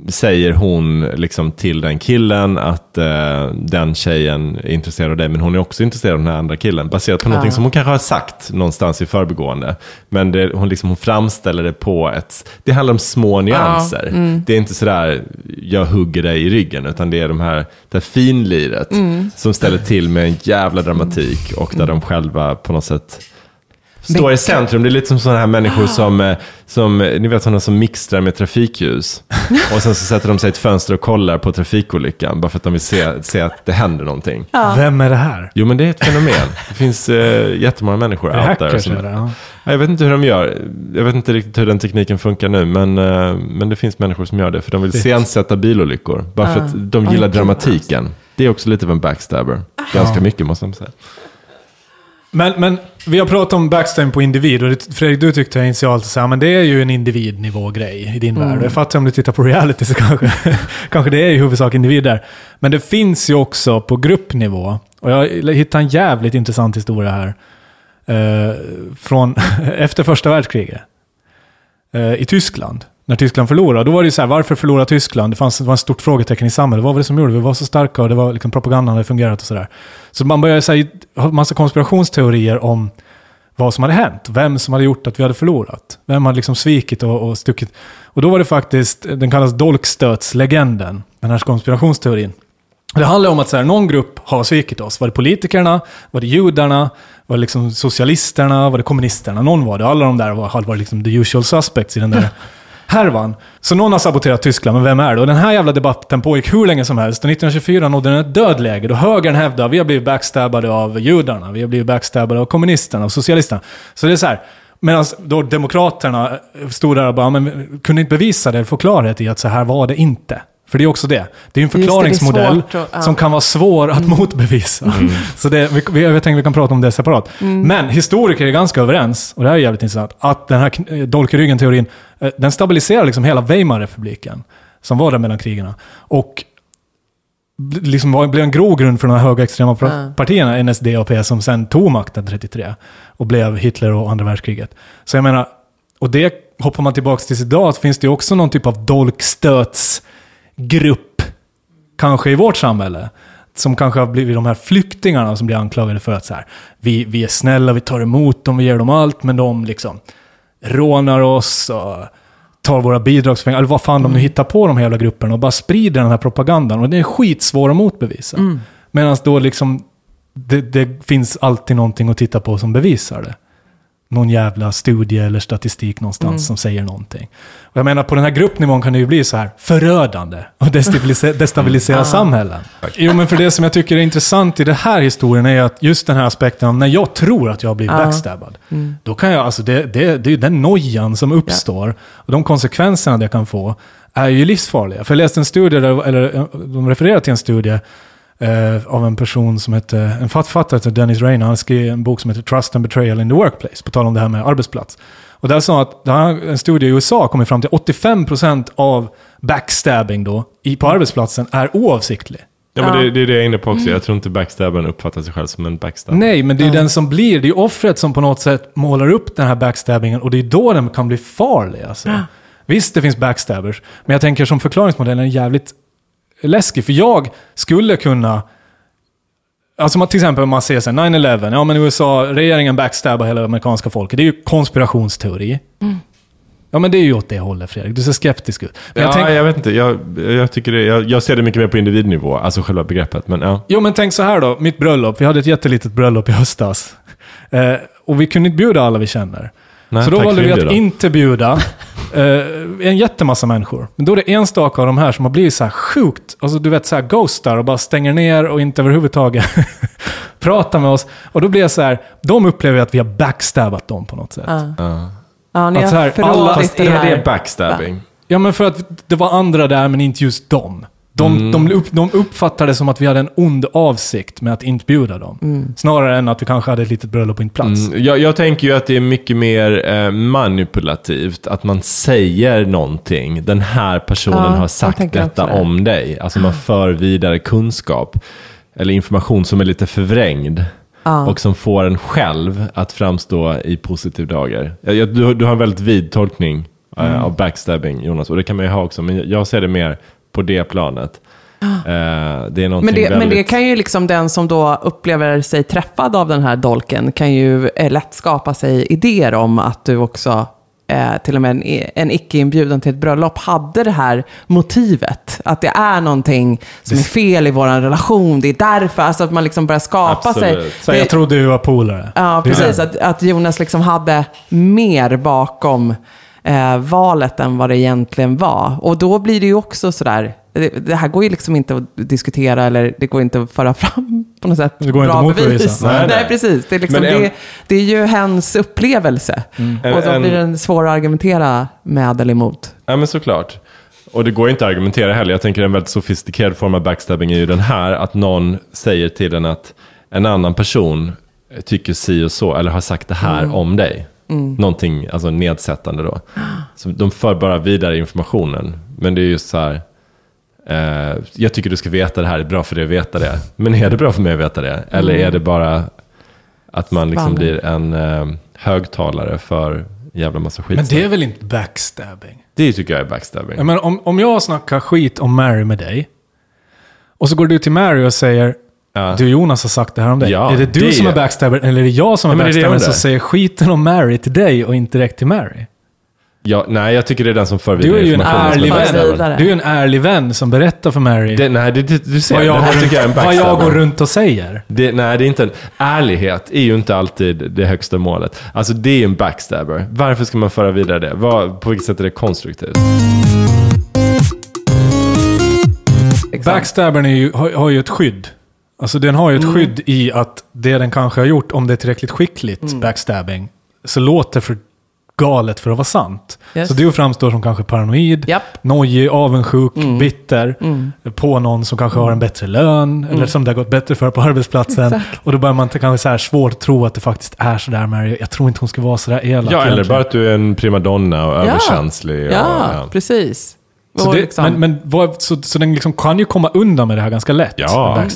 säger hon liksom till den killen att eh, den tjejen är intresserad av dig, men hon är också intresserad av den här andra killen. Baserat på någonting som hon kanske har sagt någonstans i förbigående. Men det, hon, liksom, hon framställer det på ett... Det handlar om små nyanser. Det är inte sådär, jag hugger dig i ryggen, utan det är de här, det här finliret som ställer till med en jävla dramatik och där de själva på något sätt står i centrum. Det är lite som sådana här människor som, eh, som, eh, ni vet sådana som mixtrar med trafikljus. *laughs* Och sen så sätter de sig i ett fönster och kollar på trafikolyckan bara för att de vill se, se att det händer någonting. Vem är det här? Jo men det är ett fenomen. Det finns eh, jättemånga människor det out there. hackers Som, eller? Ja. Ja, jag vet inte hur de gör. Jag vet inte riktigt hur den tekniken funkar nu. Men, eh, men det finns människor som gör det. För de vill iscensätta bilolyckor. Bara för att de gillar dramatiken. Det är också lite av en backstabber. Ganska mycket måste man säga. Men, men vi har pratat om backstabbing på individ och det, Fredrik, du tyckte initialt att men det är ju en individnivå-grej i din Mm. värld. Jag fattar om du tittar på reality så kanske, *laughs* kanske det är i huvudsak individer. Men det finns ju också på gruppnivå. Och jag hittade en jävligt intressant historia här. Eh, från *laughs* efter första världskriget. Eh, I Tyskland. När Tyskland förlorade. Då var det ju så här, varför förlorade Tyskland? Det, fanns, det var ett stort frågetecken i samhället. Vad var det som gjorde? Vi var så starka och det var liksom propagandan hade fungerat och sådär. Så man började säga, ha massa konspirationsteorier om vad som hade hänt. Vem som hade gjort att vi hade förlorat. Vem hade liksom svikit och, och stuckit. Och då var det faktiskt, den kallas dolkstötslegenden. Den här konspirationsteorin. Det handlar om att så här, någon grupp har svikit oss. Var det politikerna? Var det judarna? Var det liksom socialisterna? Var det kommunisterna? Någon var det. Alla de där var, var liksom the usual suspects i den där *laughs* härvan. Så någon har saboterat Tyskland, men vem är det? Och den här jävla debatten pågick hur länge som helst. Och 1924 nådde den ett dödläge. Då högern hävdade att vi har blivit backstabbade av judarna. Vi har blivit backstabbade av kommunisterna och socialisterna. Så det är så här. Medan då demokraterna stod där och bara, men kunde inte bevisa det, få klarhet i att så här var det inte. För det är också det. Det är en det, det förklaringsmodell svårt att- ja. som kan vara svår att motbevisa. *laughs* Så det, vi, jag tänkte vi kan prata om det separat. Men historiker är ganska överens, och det här är jävligt intressant, att den här eh, dolk i ryggen-teorin, eh, den stabiliserar liksom hela Weimarrepubliken, som var där mellan krigen. Och liksom var, blev en grogrund för de här högerextrema Ja. partierna, NSDAP, som sen tog makten 33 och blev Hitler och andra världskriget. Så jag menar, och det hoppar man tillbaka till idag, så finns det också någon typ av dolkstötsgrupp, kanske i vårt samhälle, som kanske har blivit de här flyktingarna som blir anklagade för att så här, vi, vi är snälla, vi tar emot dem, vi ger dem allt, men de liksom rånar oss och tar våra bidragspengar, eller vad fan de nu hittar på de här jävla grupperna och bara sprider den här propagandan. Och det är skitsvår att motbevisa. Medan då liksom, det, det finns alltid någonting att titta på som bevisar det. Någon jävla studie eller statistik någonstans som säger någonting. Och jag menar, på den här gruppnivån kan det ju bli så här förödande och *laughs* destabilisera, destabilisera samhällen. Jo, men för det som jag tycker är intressant i den här historien är att just den här aspekten om när jag tror att jag har blivit backstabbad. Då kan jag, alltså det, det, det är ju den nojan som uppstår och de konsekvenserna det kan få är ju livsfarliga. För jag läste en studie, där, eller de refererar till en studie eh, av en person som heter, en författare heter Dennis Rainer, han skrev en bok som heter Trust and Betrayal in the Workplace, på tal om det här med arbetsplats. Och där sa han att en studie i USA kommit fram till 85% av backstabbing då, i, på arbetsplatsen är oavsiktlig. Ja, men det, det är det jag är inne på också. Jag tror inte backstabbern uppfattar sig själv som en backstab. Nej, men det är ju den som blir, det är offret som på något sätt målar upp den här backstabbingen och det är då den kan bli farlig. Alltså. Visst, det finns backstabbers, men jag tänker som förklaringsmodellen är jävligt läskig. För jag skulle kunna, alltså man, till exempel om man ser så här, 9-11, ja men USA, regeringen backstabbar hela amerikanska folket. Det är ju konspirationsteori. Ja men det är ju åt det hållet Fredrik, du ser skeptisk ut. Men Ja, jag tänk, jag vet inte. Jag, jag, tycker det, jag, jag ser det mycket mer på individnivå, alltså själva begreppet. Men ja. Jo, men tänk så här då. Mitt bröllop. Vi hade ett jättelitet bröllop i höstas. Eh, och vi kunde inte bjuda alla vi känner. Nej, så då valde vi att inbjudan. inte bjuda *laughs* eh, en jättemassa människor. Men då är det enstaka av de här som har blivit så här sjukt, alltså du vet så här ghostar och bara stänger ner och inte överhuvudtaget *laughs* pratar med oss. Och då blir jag så här, de upplever att vi har backstabbat dem på något sätt. Ja, Ja. Ja, ni Att så här, har alla- det Fast är här. det backstabbing? men för att det var andra där men inte just dem. De, Mm. de, upp, de uppfattade det som att vi hade en ond avsikt med att inte bjuda dem. Snarare än att vi kanske hade ett litet bröllop på en plats. Mm, jag, jag tänker ju att det är mycket mer eh, manipulativt. Att man säger någonting. Den här personen Ja, har sagt detta det. om dig. Alltså man för vidare kunskap. Eller information som är lite förvrängd. Ja. Och som får en själv att framstå i positiv dager. Jag, jag, du, du har en väldigt vid tolkning eh, Mm. av backstabbing, Jonas. Och det kan man ju ha också. Men jag- jag ser det mer på det planet. Eh, det Men det, väldigt... men det kan ju liksom den som då upplever sig träffad av den här dolken kan ju eh, lätt skapa sig idéer om att du också, eh, till och med en, en icke-inbjudan till ett bröllop, hade det här motivet. Att det är någonting som är fel i vår relation. Det är därför, alltså att man liksom börjar skapa Absolut. sig. Så jag det- trodde du var polare. Ja, precis. Att, att Jonas liksom hade mer bakom eh, valet än vad det egentligen var. Och då blir det ju också sådär, det, det här går ju liksom inte att diskutera eller det går inte att föra *laughs* fram på något sätt Det går inte bra att motbevisa. bevis. Nej, Nej, nej. precis. Det är, liksom, en- det, det är ju hens upplevelse. Och då blir den svår att argumentera med eller emot. Ja, men såklart. Och det går inte att argumentera heller. Jag tänker en väldigt sofistikerad form av backstabbing är ju den här. Att någon säger till en att en annan person tycker si och så, eller har sagt det här om dig. Någonting alltså nedsättande då. Så de för bara vidare informationen. Men det är ju så här, eh, jag tycker du ska veta det här, det är bra för dig att veta det. Men är det bra för mig att veta det? Eller är det bara att man liksom blir en eh, högtalare för jävla massa skit? Men det är väl inte backstabbing? det tycker jag är backstabbing. Jag menar, om, om jag snackar skit om Mary med dig, och så går du till Mary och säger Ja. du Jonas har sagt det här om dig. Ja, är det du det- som är backstabber eller är det jag som är Ja, men det är det jag backstabber som säger skiten om Mary till dig och inte direkt till Mary? Ja, nej, jag tycker det är den som för Du vidare är ju en ärlig vän. Du är en ärlig vän som berättar för Mary Det, nej, det, det, du ser, vad, jag går tycker jag runt, vad jag går runt och säger. Det, nej, det är inte en... Ärlighet är ju inte alltid det högsta målet. Alltså det är en backstabber. Varför ska man föra vidare det? Vad, på vilket sätt är det konstruktivt? Backstabbern är ju, har, har ju ett skydd. Alltså den har ju ett Mm. skydd i att det den kanske har gjort, om det är tillräckligt skickligt Mm. backstabbing, så låter för galet för att vara sant. Yes. Så du framstår som kanske paranoid, Japp. nojig, avundsjuk, bitter Mm. på någon som kanske har en bättre lön eller som det har gått bättre för på arbetsplatsen. Exakt. Och då börjar man kanske så här svårt tro att det faktiskt är sådär Mary. Jag tror inte hon ska vara sådär elak Ja, eller egentligen. bara att du är en primadonna och överkänslig. Och, Ja, precis. Så, det, liksom- men, men vad, så, så den liksom kan ju komma undan med det här ganska lätt? Ja. en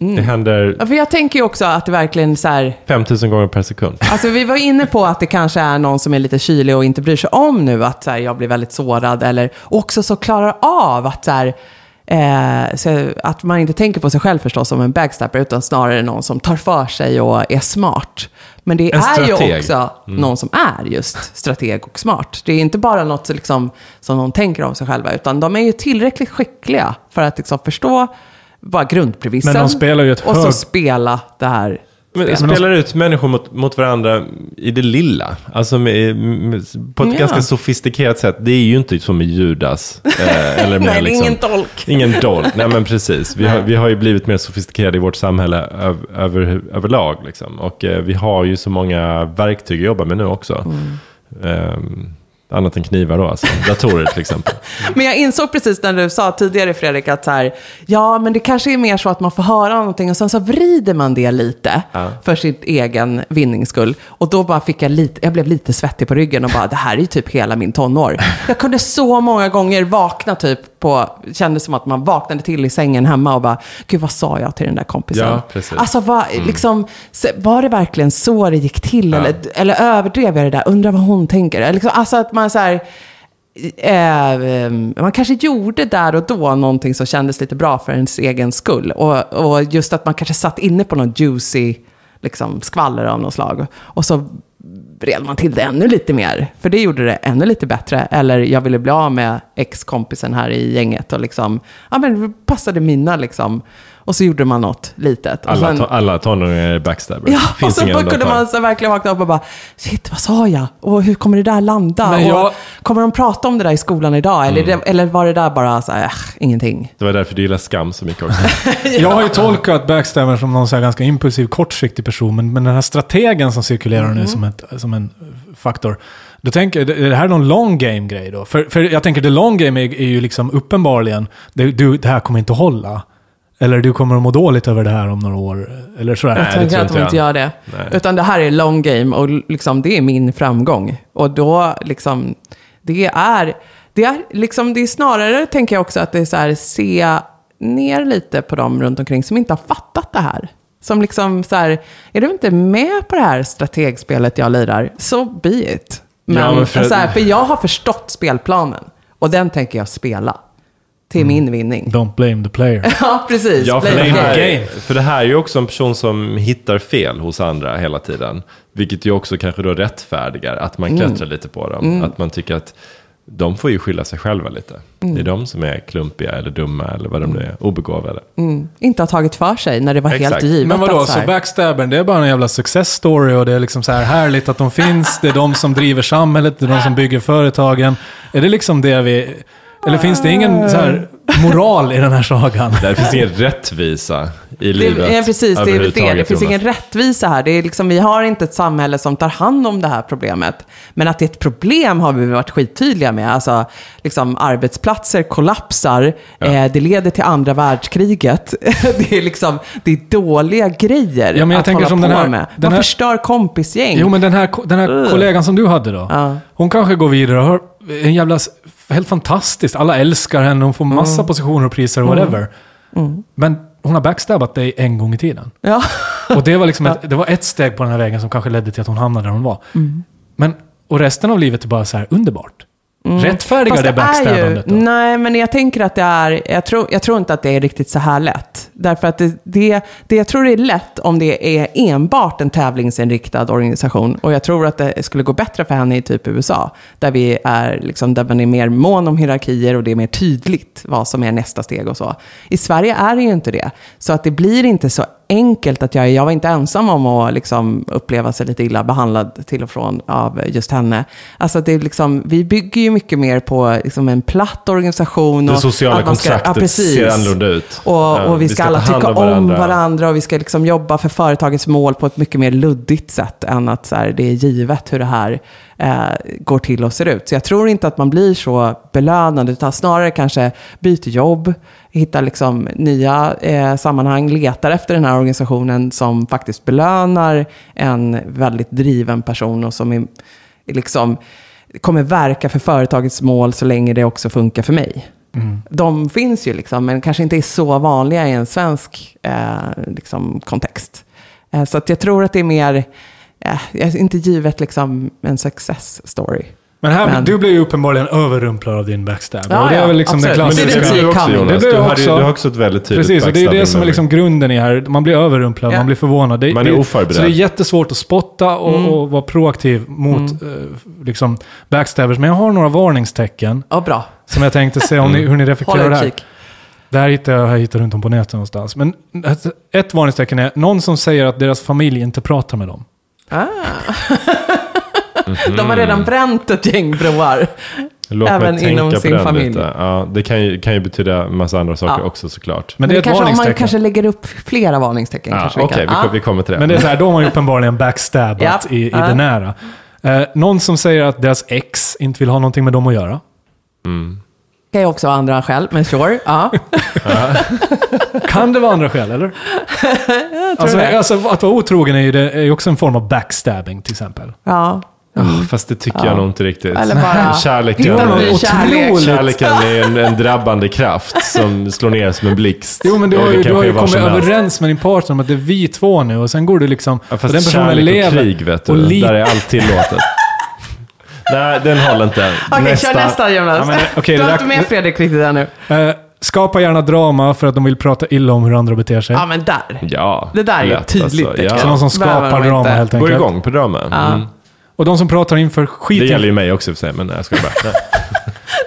Backstabber. Det händer Ja, för jag tänker ju också att det verkligen så här, 5000 gånger per sekund. Alltså vi var inne på att det kanske är någon som är lite kylig och inte bryr sig om nu att så här, jag blir väldigt sårad. Eller också så klarar av att, så här, eh, så att man inte tänker på sig själv förstås som en backstabber utan snarare någon som tar för sig och är smart. Men det En är ju strateg. också någon som är just strateg och smart. Det är inte bara något liksom, som de tänker om sig själva utan de är ju tillräckligt skickliga för att liksom, förstå bara grundpremissen. Men de spelar ju ett Och så hög- spela det här Men spelar ut människor mot, mot varandra i det lilla. Alltså med, med, på ett Ja. ganska sofistikerat sätt. Det är ju inte som med Judas. Eh, *laughs* eller med Nej, liksom, ingen tolk. Ingen dolk. Nej men precis. Vi har, vi har ju blivit mer sofistikerade i vårt samhälle öv, över, överlag. Liksom. Och eh, vi har ju så många verktyg att jobba med nu också. Ehm, annat än knivar då alltså. Datorer till exempel. *laughs* Men jag insåg precis när du sa tidigare Fredrik att så här, ja men det kanske är mer så att man får höra någonting och sen så vrider man det lite Ja. för sin egen vinnings skull. Och då bara fick jag lite, jag blev lite svettig på ryggen och bara, det här är ju typ hela min tonår. Jag kunde så många gånger vakna typ på, kändes som att man vaknade till i sängen hemma och bara, gud vad sa jag till den där kompisen? Ja, precis. Alltså var, liksom, så- var det verkligen så det gick till? Eller, eller överdrev jag det där? Undrar vad hon tänker? Liksom, alltså att man så här, eh, ehm, man kanske gjorde där och då någonting som kändes lite bra för ens egen skull. Och, och just att man kanske satt inne på någon juicy liksom, skvaller av något slag. Och så bred man till det ännu lite mer. För det gjorde det ännu lite bättre. Eller jag ville bli av med ex-kompisen här i gänget. Och liksom, ja men det passade mina liksom. Och så gjorde man något litet. Och Alla, sen- to- alla tonåringar är backstabbers. Ja, och Finns så inga kunde undantag. man så verkligen vakna upp och bara, shit, vad sa jag? Och hur kommer det där landa? Jag- Och kommer de prata om det där i skolan idag? Eller, Mm. det, eller var det där bara så här, äh, ingenting? Det var därför du gillar skam så mycket också. *laughs* Jag har ju tolkat Backstabber som någon så här ganska impulsiv, kortsiktig person, men, men den här strategen som cirkulerar Mm. nu som, ett, som en faktor. Då tänker jag, är det här någon long game-grej då? För, för jag tänker, the long game är, är ju liksom uppenbarligen, det, du, det här kommer inte att hålla. Eller du kommer att må dåligt över det här om några år. Eller sådär. Jag det tänker att de inte gör det. Nej. Utan det här är long game och liksom, det är min framgång. Och då liksom, det är, det är, liksom, det är snarare, tänker jag också, att det är så här, se ner lite på dem runt omkring som inte har fattat det här. Som liksom så här, är du inte med på det här strategspelet jag lirar, så be it. Men, Ja, men för- så här, för jag har förstått spelplanen. Och den tänker jag spela. Till min vinning. Don't blame the player. *laughs* Ja, precis. Ja, för Blame det, the här, game. för det här är ju också en person som hittar fel hos andra hela tiden. Vilket ju också kanske då rättfärdigar att man Mm. klättrar lite på dem. Att man tycker att de får ju skylla sig själva lite. Mm. Det är de som är klumpiga eller dumma eller vad de nu är, obegåvade. Mm. Inte har tagit för sig när det var Exakt. helt givet. Men vadå, så så här- Backstabbern, det är bara en jävla success story och det är liksom så här härligt att de finns, det är de som driver samhället, det är de som bygger företagen. Är det liksom det vi... Eller finns det ingen så här moral i den här sagan? Där finns ingen rättvisa i livet Det, ja, precis, det är det. Det finns ingen rättvisa här. Det är liksom, vi har inte ett samhälle som tar hand om det här problemet. Men att det är ett problem har vi varit skittydliga med. Alltså, liksom, arbetsplatser kollapsar, eh, det leder till andra världskriget. *laughs* det, är liksom, det är dåliga grejer Ja, men jag att tänker hålla som på den här- med. den Man här- förstör kompisgäng. Jo, men den här, den här kollegan som du hade då. Ja. Hon kanske går vidare och har en jävla... Helt fantastiskt. Alla älskar henne, hon får massa positioner och priser och whatever. Men hon har backstabbat dig en gång i tiden. Ja. Och det var liksom ett, det var ett steg på den här vägen som kanske ledde till att hon hamnade där hon var. Men, och resten av livet är bara så här underbart. Rättfärdigar Fast det är ju, backstabbandet då? Nej, men jag tänker att det är, jag tror, jag tror inte att det är riktigt så här lätt. Därför att det, det, det, jag tror det är lätt om det är enbart en tävlingsinriktad organisation. Och jag tror att det skulle gå bättre för henne i typ USA. Där, vi är, liksom, där man är mer mån om hierarkier och det är mer tydligt vad som är nästa steg och så. I Sverige är det ju inte det. Så att det blir inte så enkelt att jag, jag var inte ensam om att liksom uppleva sig lite illa behandlad till och från av just henne. Alltså det är liksom, vi bygger ju mycket mer på liksom en platt organisation. Det och sociala att man ska- kontraktet ja, precis. ser annorlunda ut. Och, Ja, och vi ska, alla ta hand tycka om varandra. varandra. och vi ska liksom jobba för företagets mål på ett mycket mer luddigt sätt än att så här, det är givet hur det här eh, går till och ser ut. Så jag tror inte att man blir så belönad, utan snarare kanske byter jobb, hittar liksom nya eh, sammanhang, letar efter den här organisationen som faktiskt belönar en väldigt driven person och som är, är liksom kommer verka för företagets mål så länge det också funkar för mig. De finns ju liksom, men kanske inte är så vanliga i en svensk eh, liksom, kontext. Eh, så att jag tror att det är mer, eh, inte givet liksom en success story. Men här, Men- du blev ju uppenbarligen överrumplad av din backstab. Ja, och det är väl liksom den absolut. Men det klassiska... Det det du också. Jonas. Det blev Du, jag hade, också. du har också ett väldigt tydligt Precis, och det är ju det som är liksom grunden i här. Man blir överrumplad, Ja. man blir förvånad. Det, Man är det, oförberedd. Så det är jättesvårt att spotta och, Mm. och vara proaktiv mot eh, liksom backstabbers. Men jag har några varningstecken Ja, bra. som jag tänkte se om ni, hur ni reflekterar det här. Det här hittar jag, jag hittar runt om på nätet någonstans. Men ett, ett varningstecken är någon som säger att deras familj inte pratar med dem. Ah. *laughs* De har redan bränt ett gäng broar. Låt även mig tänka inom på sin den familj. lite. Ja, det kan ju, kan ju betyda en massa andra saker Ja. också såklart. Men Men det är ett kanske, om man kanske lägger upp flera varningstecken. Ja, kanske Okej, vi vi, Ja. vi kommer till det. Men det är så här, då har man ju uppenbarligen *laughs* backstabbat Ja. i, i det nära. Eh, någon som säger att deras ex inte vill ha någonting med dem att göra. Det kan ju också vara andra skäl, men sure. Ja. *laughs* Kan det vara andra skäl, eller? alltså, alltså, att vara otrogen är ju, det, är ju också en form av backstabbing till exempel. ja. Ja, Fast det tycker jag nog inte riktigt. Eller bara *laughs* Kärleken, kärlek. kärleken är en, en drabbande kraft som slår ner som en blixt. Jo, men du Och har det ju, du har ju kommit överens med din partner om att det är vi två nu och sen går du liksom... Ja, och fast den personen kärlek lever. och krig, vet du. och Där är allt tillåtet. *laughs* Nej, den håller inte. Okej, kör nästa Jonas. Ja, men, okej, du det har inte med Fredrik riktigt ännu. Eh, skapa gärna drama för att de vill prata illa om hur andra beter sig. Ja, men där. Ja, Det där är ju lätt, tydligt Alltså. tecken. Så Ja. någon som skapar drama inte. helt Går enkelt. igång på drömmen. Ja. Mm. Och de som pratar inför skit Det gäller ju mig också för sig, men nej, jag ska bara. *laughs*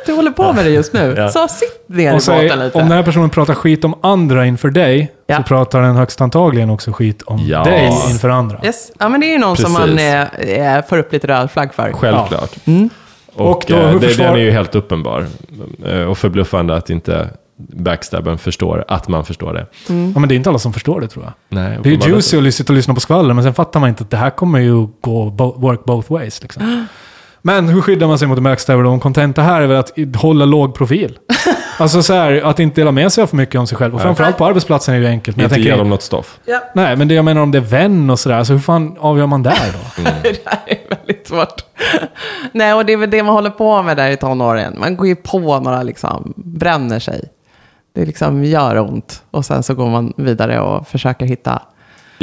Du håller på med det just nu. *laughs* Ja. Så sitt ner i och båten säg, lite. om den här personen pratar skit om andra inför dig, Ja. så pratar den högst antagligen också skit om Ja. dig Yes. inför andra. Yes. Ja, men det är ju någon som Precis. man eh, eh, får upp lite röd flagg för. Självklart. Mm. Och, Och då, eh, det, försvar- den är ju helt uppenbar. Eh, Och förbluffande att inte backstabben förstår att man förstår det. Ja, men det är inte alla som förstår det tror jag. Nej, Det är ju juicy att sitta och lyssna på skvaller, men sen fattar man inte att det här kommer ju gå bo- work both ways. Liksom. *gasps* Men hur skyddar man sig mot backstabber då? Kontenta här är väl att hålla låg profil. *laughs* alltså så här, att inte dela med sig av för mycket om sig själv. Och framförallt på arbetsplatsen är det ju enkelt. Men jag Inte ge tänker, dem något stoff. nej, men det jag menar om det är vän och sådär. Så hur fan avgör man där då? *laughs* det här är väldigt svårt. Nej, och det är väl det man håller på med där i tonåren. Man går ju på några, liksom, bränner sig. Det liksom gör ont. Och sen så går man vidare och försöker hitta...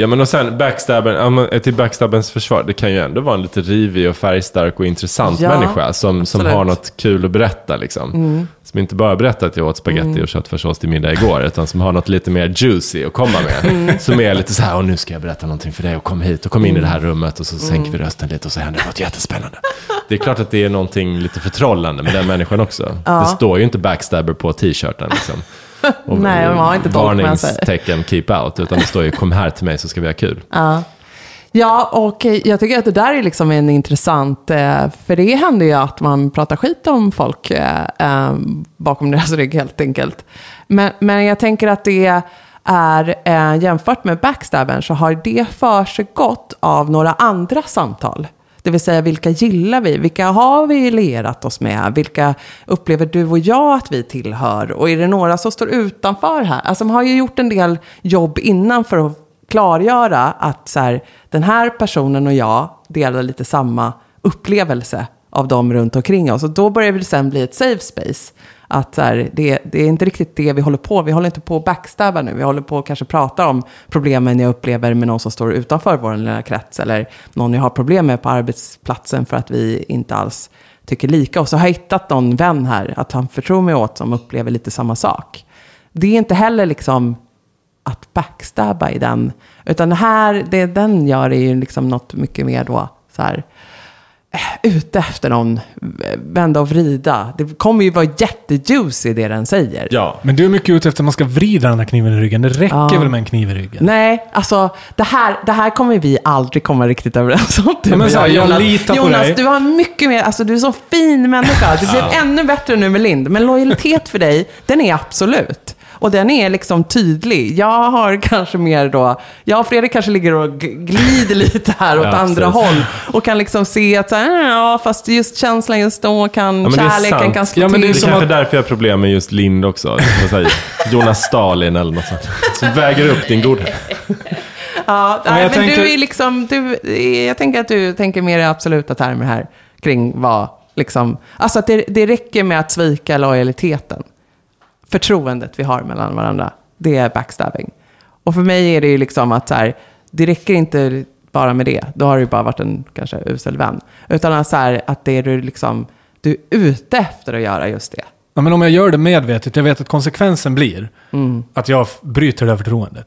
Ja, men och sen backstabben, ja, men till backstabbens försvar, det kan ju ändå vara en lite rivig och färgstark och intressant Ja, människa som, som har något kul att berätta. Liksom. Som inte bara berättar att jag åt spaghetti och köttfärssås till middag igår, utan som har något lite mer juicy att komma med. *laughs* Som är lite så här, och nu ska jag berätta någonting för dig och kom hit och kom in i det här rummet och så sänker vi rösten lite och så händer något jättespännande. Det är klart att det är någonting lite förtrollande med den människan också. Det står ju inte backstabber på t-shirten. Liksom. Och Nej, man har inte tolk med sig. Varningstecken keep out, utan det står ju kom här till mig så ska vi ha kul. Ja. Ja, och eh, jag tycker att det där är liksom en intressant, eh, för det händer ju att man pratar skit om folk eh, bakom deras rygg helt enkelt. Men, men jag tänker att det är, jämfört med backstabben, så har det för sig gott av några andra samtal. Det vill säga, vilka gillar vi? Vilka har vi lierat oss med? Vilka upplever du och jag att vi tillhör? Och är det några som står utanför här? Alltså, man har ju gjort en del jobb innan för att klargöra att så här, den här personen och jag delar lite samma upplevelse av dem runt omkring oss. Och då börjar det sen bli ett safe space. Att så här, det, det är inte riktigt det vi håller på Vi håller inte på att backstabba nu. Vi håller på att kanske prata om problemen jag upplever med någon som står utanför vår lilla krets. Eller någon jag har problem med på arbetsplatsen för att vi inte alls tycker lika. Och så har jag hittat någon vän här att han förtror mig åt som upplever lite samma sak. Det är inte heller liksom att backstabba i den. Utan det här, det den gör är ju liksom något mycket mer då, så här, eh, ute efter någon, vända och vrida. Det kommer ju vara jättejuicy det den säger. Ja, Men du är mycket ute efter att man ska vrida den här kniven i ryggen. Det räcker Ja. väl med en kniv i ryggen? Nej, alltså det här, det här kommer vi aldrig komma riktigt överens om. Du Ja, men så här, jag Jonas. litar på Jonas, dig. du har mycket mer, alltså du är så fin människa. Det blev ännu bättre nu med Lind. Men lojalitet för dig, den är absolut. Och den är liksom tydlig. Jag har kanske mer då, jag och Fredrik kanske ligger och glider lite här åt Ja, andra precis. håll. Och kan liksom se att så här, ja, fast just känslan just då kan, Ja, kärleken kan slå Ja, men det är det är kanske att- därför jag har problem med just Lind också. Vad säger Jonas Stalin eller något sånt. Som väger upp din godhet. Ja, Men nej, jag men tänker- du är liksom, du, jag tänker att du tänker mer i absoluta termer här kring vad liksom, alltså att det, det räcker med att svika lojaliteten. Förtroendet vi har mellan varandra, det är backstabbing. Och för mig är det ju liksom att så här, det räcker inte bara med det. Då har du bara varit en kanske usel vän. Utan att, så här, att det är du liksom, du är ute efter att göra just det. Ja, men om jag gör det medvetet, jag vet att konsekvensen blir Mm. att jag bryter det här förtroendet.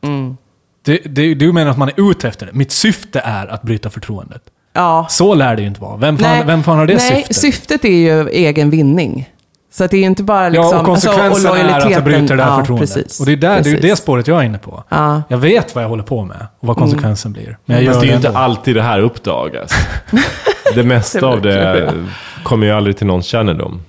Det, det, du menar att man är ute efter det. Mitt syfte är att bryta förtroendet. Ja. Så lär det ju inte vara. Vem fan, vem fan har det nej, syftet? syftet är ju egen vinning. Så att det är inte bara liksom... ja, och konsekvensen alltså, och är att jag bryter det här ja, förtroendet. Precis, och det är, där, det är det spåret jag är inne på. Ja. Jag vet vad jag håller på med och vad konsekvensen blir. Men gör det är ju inte alltid det här uppdagas. *laughs* det mesta av det kommer ju aldrig till någons kännedom.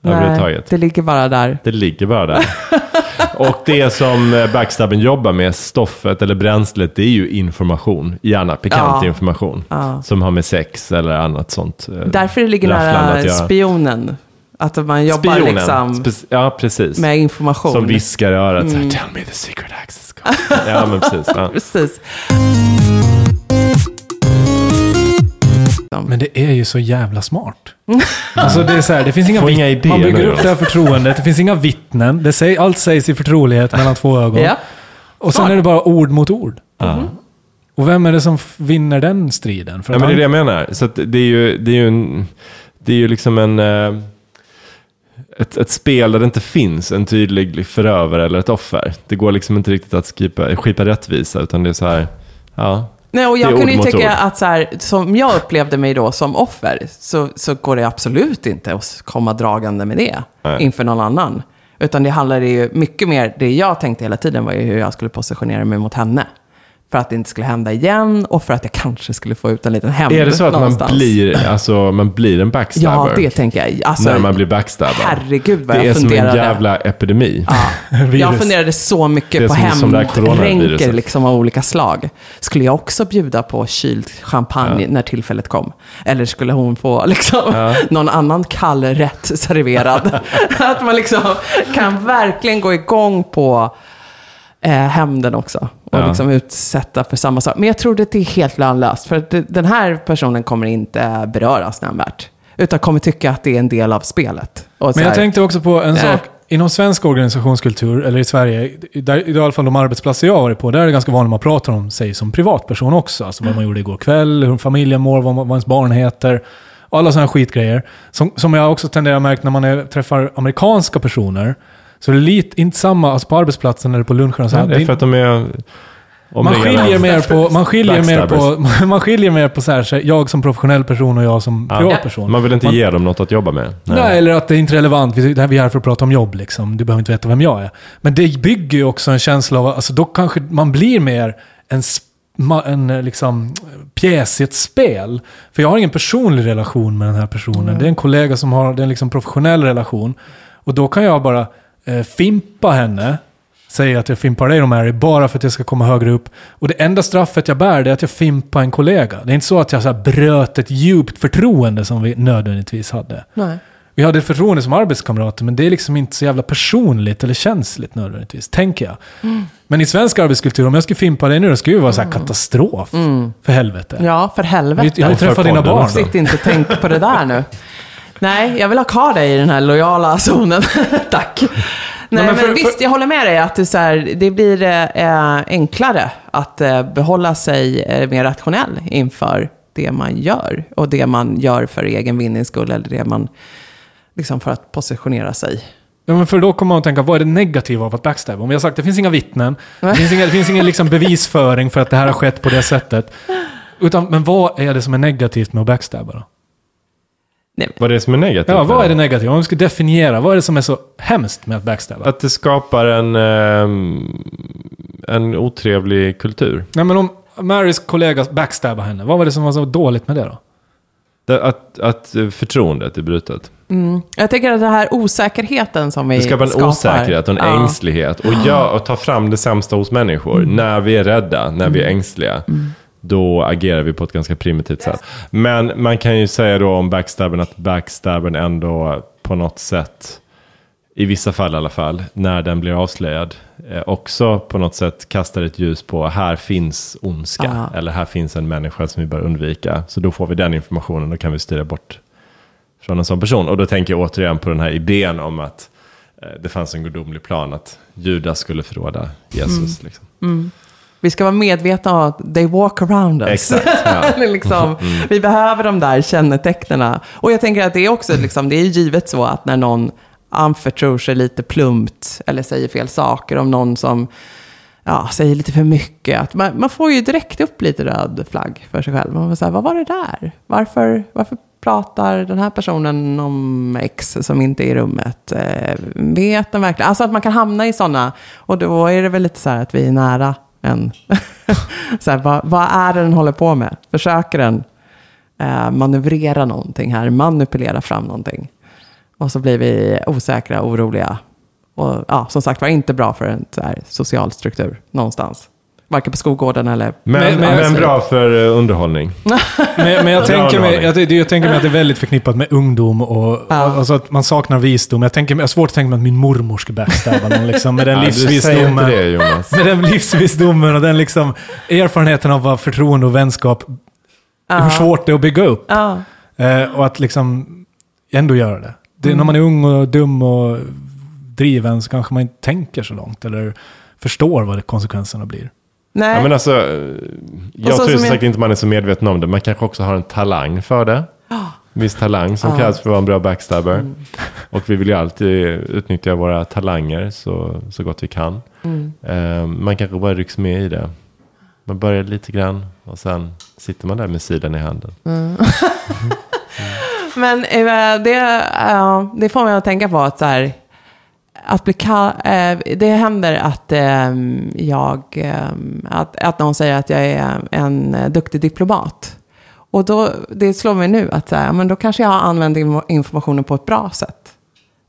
Nej, det ligger bara där. Det ligger bara där. *laughs* Och det som eh, backstabben jobbar med, stoffet eller bränslet, det är ju information. Gärna pikant Ja. information. Ja. Som har med sex eller annat sånt. eh, Därför det ligger nära spionen. Att man jobbar Spionen. liksom Spec- ja, precis. med information. Som viskar i örat. Mm. Tell me the secret access *laughs* code. ja, men precis. Ja. Precis. Men det är ju så jävla smart. *laughs* Alltså det är så här, det finns inga, Får inga idéer Man bygger upp det här förtroendet, det finns inga vittnen. Det säger, allt sägs i förtrolighet mellan två ögon. Ja. Och sen är det bara ord mot ord. Ja. Och vem är det som vinner den striden? För Ja, men det är det jag menar. Så att det är ju, det är ju, en, det är ju liksom en... eh, Ett, ett spel där det inte finns en tydlig förövare eller ett offer. Det går liksom inte riktigt att skipa, skipa rättvisa, utan det är så här... Ja, Nej, och jag kunde ju tycka att så här, som jag upplevde mig då som offer, så, så går det absolut inte att komma dragande med det Nej. inför någon annan. Utan det handlade ju mycket mer, det jag tänkte hela tiden var ju hur jag skulle positionera mig mot henne. För att det inte skulle hända igen och för att jag kanske skulle få ut en liten hämnd Är det så att man blir, alltså, man blir en Ja, backstabber? det tänker jag. Alltså, när man blir backstabbad? Herregud vad Det är jag som en funderade. jävla epidemi. Ja. *laughs* Jag funderade så Det mycket är på det hämndränker liksom av olika slag. Skulle jag också bjuda på kyld champagne när tillfället kom? Eller skulle hon få *laughs* liksom, någon annan kall rätt serverad? *laughs* att man liksom kan verkligen gå igång på eh, hämnden också. Och Ja. liksom utsätta för samma sak. Men jag tror det är helt lönlöst. För det- den här personen kommer inte beröras nämnvärt. Utan kommer tycka att det är en del av spelet. Och Men jag här- tänkte också på en Äh. sak. Inom svensk organisationskultur, eller i Sverige, där, i alla fall de arbetsplatser jag har varit på, där är det ganska vanligt att man pratar om sig som privatperson också. Alltså vad man gjorde igår kväll, hur familjen mår, vad, vad ens barn heter. Och alla sådana skitgrejer. Som, som jag också tenderar att märka när man är, träffar amerikanska personer. Så det är lite, inte samma, alltså på arbetsplatsen eller på lunchen och så Ja, här. det är för att de är Man skiljer mer på, man skiljer mer på, *laughs* man skiljer mer på så här, så jag som professionell person och jag som Ja. privatperson. Man vill inte Man- ge dem något att jobba med. Nej. eller att det är inte relevant. Vi, är här för att prata om jobb liksom. Du behöver inte veta vem jag är. Men det bygger ju också en känsla av, alltså då kanske man blir mer en, en eh, liksom, pjäs i ett spel. För jag har ingen personlig relation med den här personen. Det är en kollega som har det är en liksom professionell relation. Och då kan jag bara eh, fimpa henne. Säga att jag fimpar dig Mary bara för att jag ska komma högre upp. Och det enda straffet jag bär det är att jag fimpar en kollega. Det är inte så att jag så här bröt ett djupt förtroende som vi nödvändigtvis hade. Nej. Vi hade ett förtroende som arbetskamrater, men det är liksom inte så jävla personligt eller känsligt nödvändigtvis, tänker jag. Men i svensk arbetskultur, om jag skulle fimpa dig nu, det skulle ju vara så här katastrof. För helvete. Ja, för helvete. Jag har ju träffat dina barn. Sitt inte och tänk på det där nu. *laughs* Nej, jag vill ha kvar dig i den här lojala zonen. *laughs* Tack. Nej, men men, för- visst, jag håller med dig att det, så här, det blir eh, enklare att eh, behålla sig eh, mer rationell inför det man gör. Och det man gör för egen vinnings skull, eller det man, liksom för att positionera sig. Ja, men för då kommer man att tänka, vad är det negativa av att backstabba? Om vi har sagt, det finns inga vittnen, det finns ingen, det finns ingen liksom bevisföring för att det här har skett på det sättet. Utan, men vad är det som är negativt med att backstabba då? Nej, Vad är det som är negativt? Ja, vad är det negativa? Om vi ska definiera, vad är det som är så hemskt med att backstabba? Att det skapar en, ehm, en otrevlig kultur. Nej, men om Marys kollega backstabbar henne, vad var det som var så dåligt med det då? Det- Att, att eh, förtroendet är brutet. Jag tänker att den här osäkerheten som vi Det skapar en skapar, osäkerhet och en Ja. ängslighet. Och, gör, och ta fram det sämsta hos människor. Mm. När vi är rädda, när vi är ängsliga. Då agerar vi på ett ganska primitivt sätt. Men man kan ju säga då om backstabben att backstabben ändå på något sätt, i vissa fall i alla fall, när den blir avslöjad, eh, också på något sätt kastar ett ljus på här finns ondska. Ja. Eller här finns en människa som vi bör undvika. Så då får vi den informationen och kan vi styra bort från en sån person. Och då tänker jag återigen på den här idén om att eh, det fanns en gudomlig plan att Judas skulle förråda Jesus. Mm. Liksom. Vi ska vara medvetna om att they walk around us. Exakt, ja. *laughs* Liksom, Vi behöver de där kännetecknena. Och jag tänker att det är också liksom, det är givet så att när någon anförtror sig lite plumpt eller säger fel saker om någon som ja, säger lite för mycket. Att man, man får ju direkt upp lite röd flagg för sig själv. Man får säga, vad var det där? Varför, varför pratar den här personen om X som inte är i rummet? Eh, vet den verkligen? Alltså att man kan hamna i sådana. Och då är det väl lite så här att vi är nära en. *laughs* så här, vad, vad är det den håller på med? Försöker den eh, manövrera någonting här? Manipulera fram någonting? Och så blir vi osäkra, oroliga. Och ja, som sagt var inte bra för en så här, social struktur någonstans. Varken på skolgården eller... Men, Men- men, men- bra för eh, underhållning. *laughs* Men, men jag, Bra tänker mig, jag, jag tänker mig att det är väldigt förknippat med ungdom och, Ja. och alltså att man saknar visdom. Jag, tänker, jag har svårt att tänka mig att min mormor ska backstabba någon liksom, med den *laughs* Ja, livsvisdomen. det. Med den livsvisdomen och den liksom erfarenheten av vad förtroende och vänskap, hur svårt det är att bygga upp. Ja, Eh, och att liksom ändå göra det. det När man är ung och dum och driven så kanske man inte tänker så långt eller förstår vad konsekvenserna blir. Nej. Ja, men alltså, eh, jag tror som säkert jag- inte man är så medveten om det. Man kanske också har en talang för det. Viss talang som krävs för att vara en bra backstabber. Mm. *laughs* Och vi vill ju alltid utnyttja våra talanger så, så gott vi kan. Mm. Eh, man kanske bara rycks med i det. Man börjar lite grann och sen sitter man där med sidan i handen. *laughs* Men eh, det, ja, det får mig att tänka på att så här, att bli kall, eh, det händer att eh, jag, eh, att, att någon säger att jag är en duktig diplomat. Och då, det slår mig nu att så här, men då kanske jag har använt inf- informationen på ett bra sätt.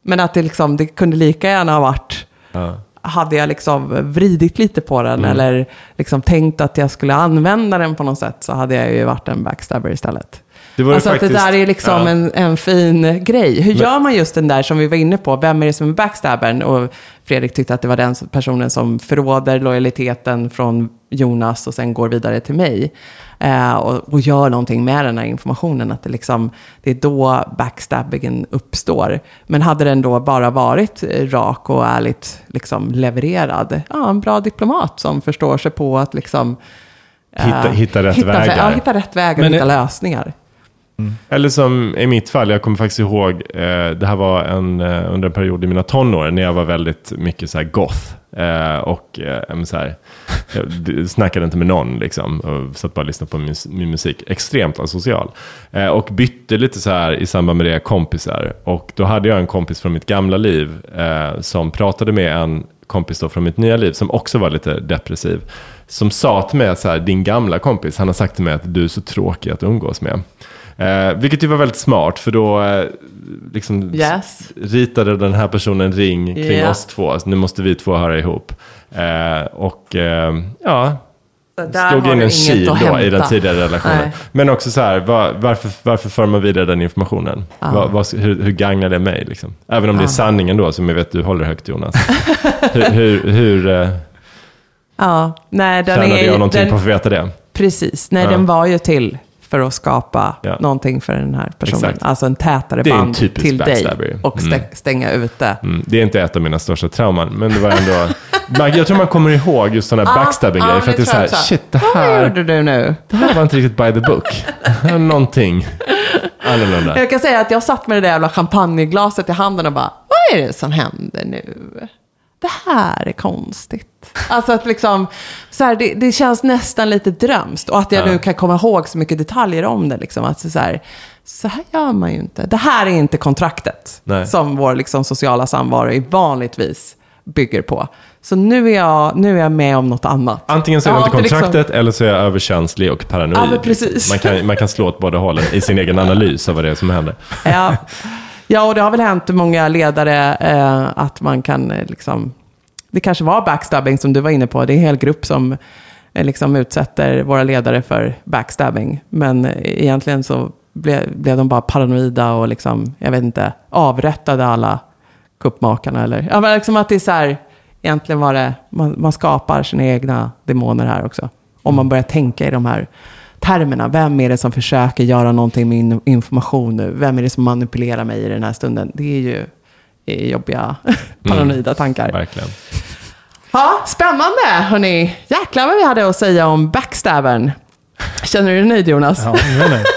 Men att det, liksom, det kunde lika gärna ha varit, Ja. hade jag liksom vridit lite på den Mm. eller liksom tänkt att jag skulle använda den på något sätt så hade jag ju varit en backstabber istället. Det Alltså att faktiskt- det där är liksom ja. en, en fin grej. Hur gör man just den där som vi var inne på? Vem är det som är backstabbern? Och Fredrik tyckte att det var den personen som förråder lojaliteten från Jonas och sen går vidare till mig. Eh, och, och gör någonting med den här informationen. Att det, liksom, det är då backstabbingen uppstår. Men hade den då bara varit rak och ärligt liksom levererad. Ja, en bra diplomat som förstår sig på att liksom... eh, Hitta- hitta rätt hitta, vägar. Ja, hitta rätt vägar och Men hitta det- Mm. Eller som i mitt fall, jag kommer faktiskt ihåg, eh, det här var en, eh, under en period i mina tonår när jag var väldigt mycket så här goth. Eh, och eh, så här, jag snackade inte med någon liksom. Och satt bara och lyssnade på min, min musik. Extremt asocial. Eh, och bytte lite så här i samband med det kompisar. Och då hade jag en kompis från mitt gamla liv eh, som pratade med en kompis då från mitt nya liv som också var lite depressiv. Som sa till mig att så här, din gamla kompis, han har sagt till mig att du är så tråkig att umgås med. Eh, vilket ju var väldigt smart för då eh, liksom Yes. ritade den här personen en ring kring Ja. oss två. Så nu måste vi två höra ihop. Eh, och eh, ja, där slog in en kil då i den tidigare relationen. Nej. Men också så här, var, varför, varför för man vidare den informationen? Ja. Vad- vad- hur, hur gagnar det mig? Liksom? Även om det är sanningen då, som jag vet du håller högt Jonas. hur *laughs* hur, hur eh, Ja, nej, den tjänade är, jag någonting den, på att få veta det? Precis, nej, Ja. den var ju till för att skapa Ja. någonting för den här personen. Exakt. Alltså en tätare Det en band typisk till dig och stä- Mm. stänga ute. Mm, det är inte ett av mina största trauman, men det var ändå... *laughs* jag tror man kommer ihåg just sådana Ja, backstabbing-grejer, ja, för att det är så här, shit, det Vad här, gjorde du nu? *laughs* det här var inte riktigt by the book. *laughs* Någonting annorlunda. Jag kan säga att jag satt med det där jävla champagneglaset i handen och bara, vad är det som händer nu? Det här är konstigt. Alltså att liksom, så här, det, det känns nästan lite drömskt. Och att jag Ja. nu kan komma ihåg så mycket detaljer om det. Liksom. Att så, här, så här gör man ju inte. Det här är inte kontraktet. Nej. Som vår liksom, sociala samvaro vanligtvis bygger på. Så nu är jag, nu är jag med om något annat. Antingen så är Jag det inte liksom- kontraktet, eller så är jag överkänslig och paranoid. Ja. Man, kan, man kan slå åt båda hållen i sin egen analys av vad det är som händer. Ja. Ja, och det har väl hänt många ledare eh, att man kan eh, liksom... Det kanske var backstabbing som du var inne på. Det är en hel grupp som eh, liksom utsätter våra ledare för backstabbing. Men eh, egentligen så blev, blev de bara paranoida och liksom, jag vet inte, avrättade alla kuppmakarna. Eller, ja, men liksom att det är så här, egentligen var det, man, man skapar sina egna demoner här också. Om man börjar tänka i de här termerna. Vem är det som försöker göra någonting med in- information nu? Vem är det som manipulerar mig i den här stunden? Det är ju är jobbiga, *laughs* paranoida tankar. Verkligen. Ja, spännande hörni. Jäklar vad vi hade att säga om backstabben. Känner du dig nöjd Jonas? Ja, jag vet inte.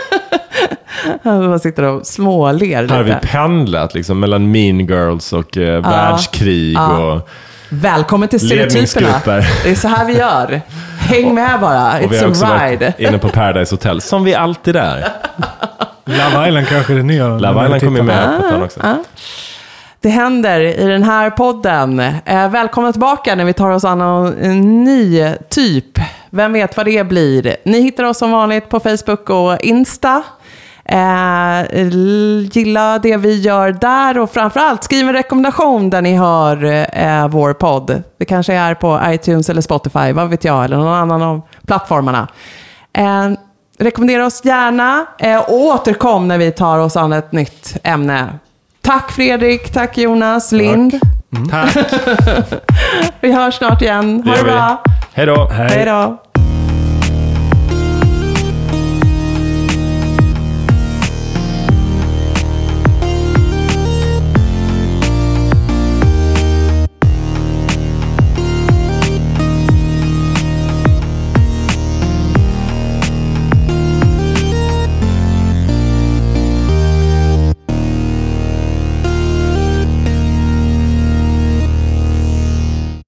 Man sitter och småler Här har vi lite. pendlat liksom, mellan mean girls och eh, världskrig Ja. och, Välkommen till stereotyperna. Det är så här vi gör. Häng med bara. och vi It's har också a varit ride. inne på Paradise Hotel, som vi alltid är. Love Island kanske är det nya. Love Island kommer med på hörn också. Det händer i den här podden. Eh, välkomna tillbaka när vi tar oss an en ny typ. Vem vet vad det blir? Ni hittar oss som vanligt på Facebook och Insta. Eh, gilla det vi gör där och framförallt skriv en rekommendation där ni hör eh, vår podd. Det kanske är på iTunes eller Spotify, vad vet jag, eller någon annan av plattformarna. Eh, rekommendera oss gärna eh, och återkom när vi tar oss an ett nytt ämne. Tack Fredrik, tack Jonas, Lind. Tack. *laughs* Vi hörs snart igen. Ha Det det bra. Hej då. Hej då.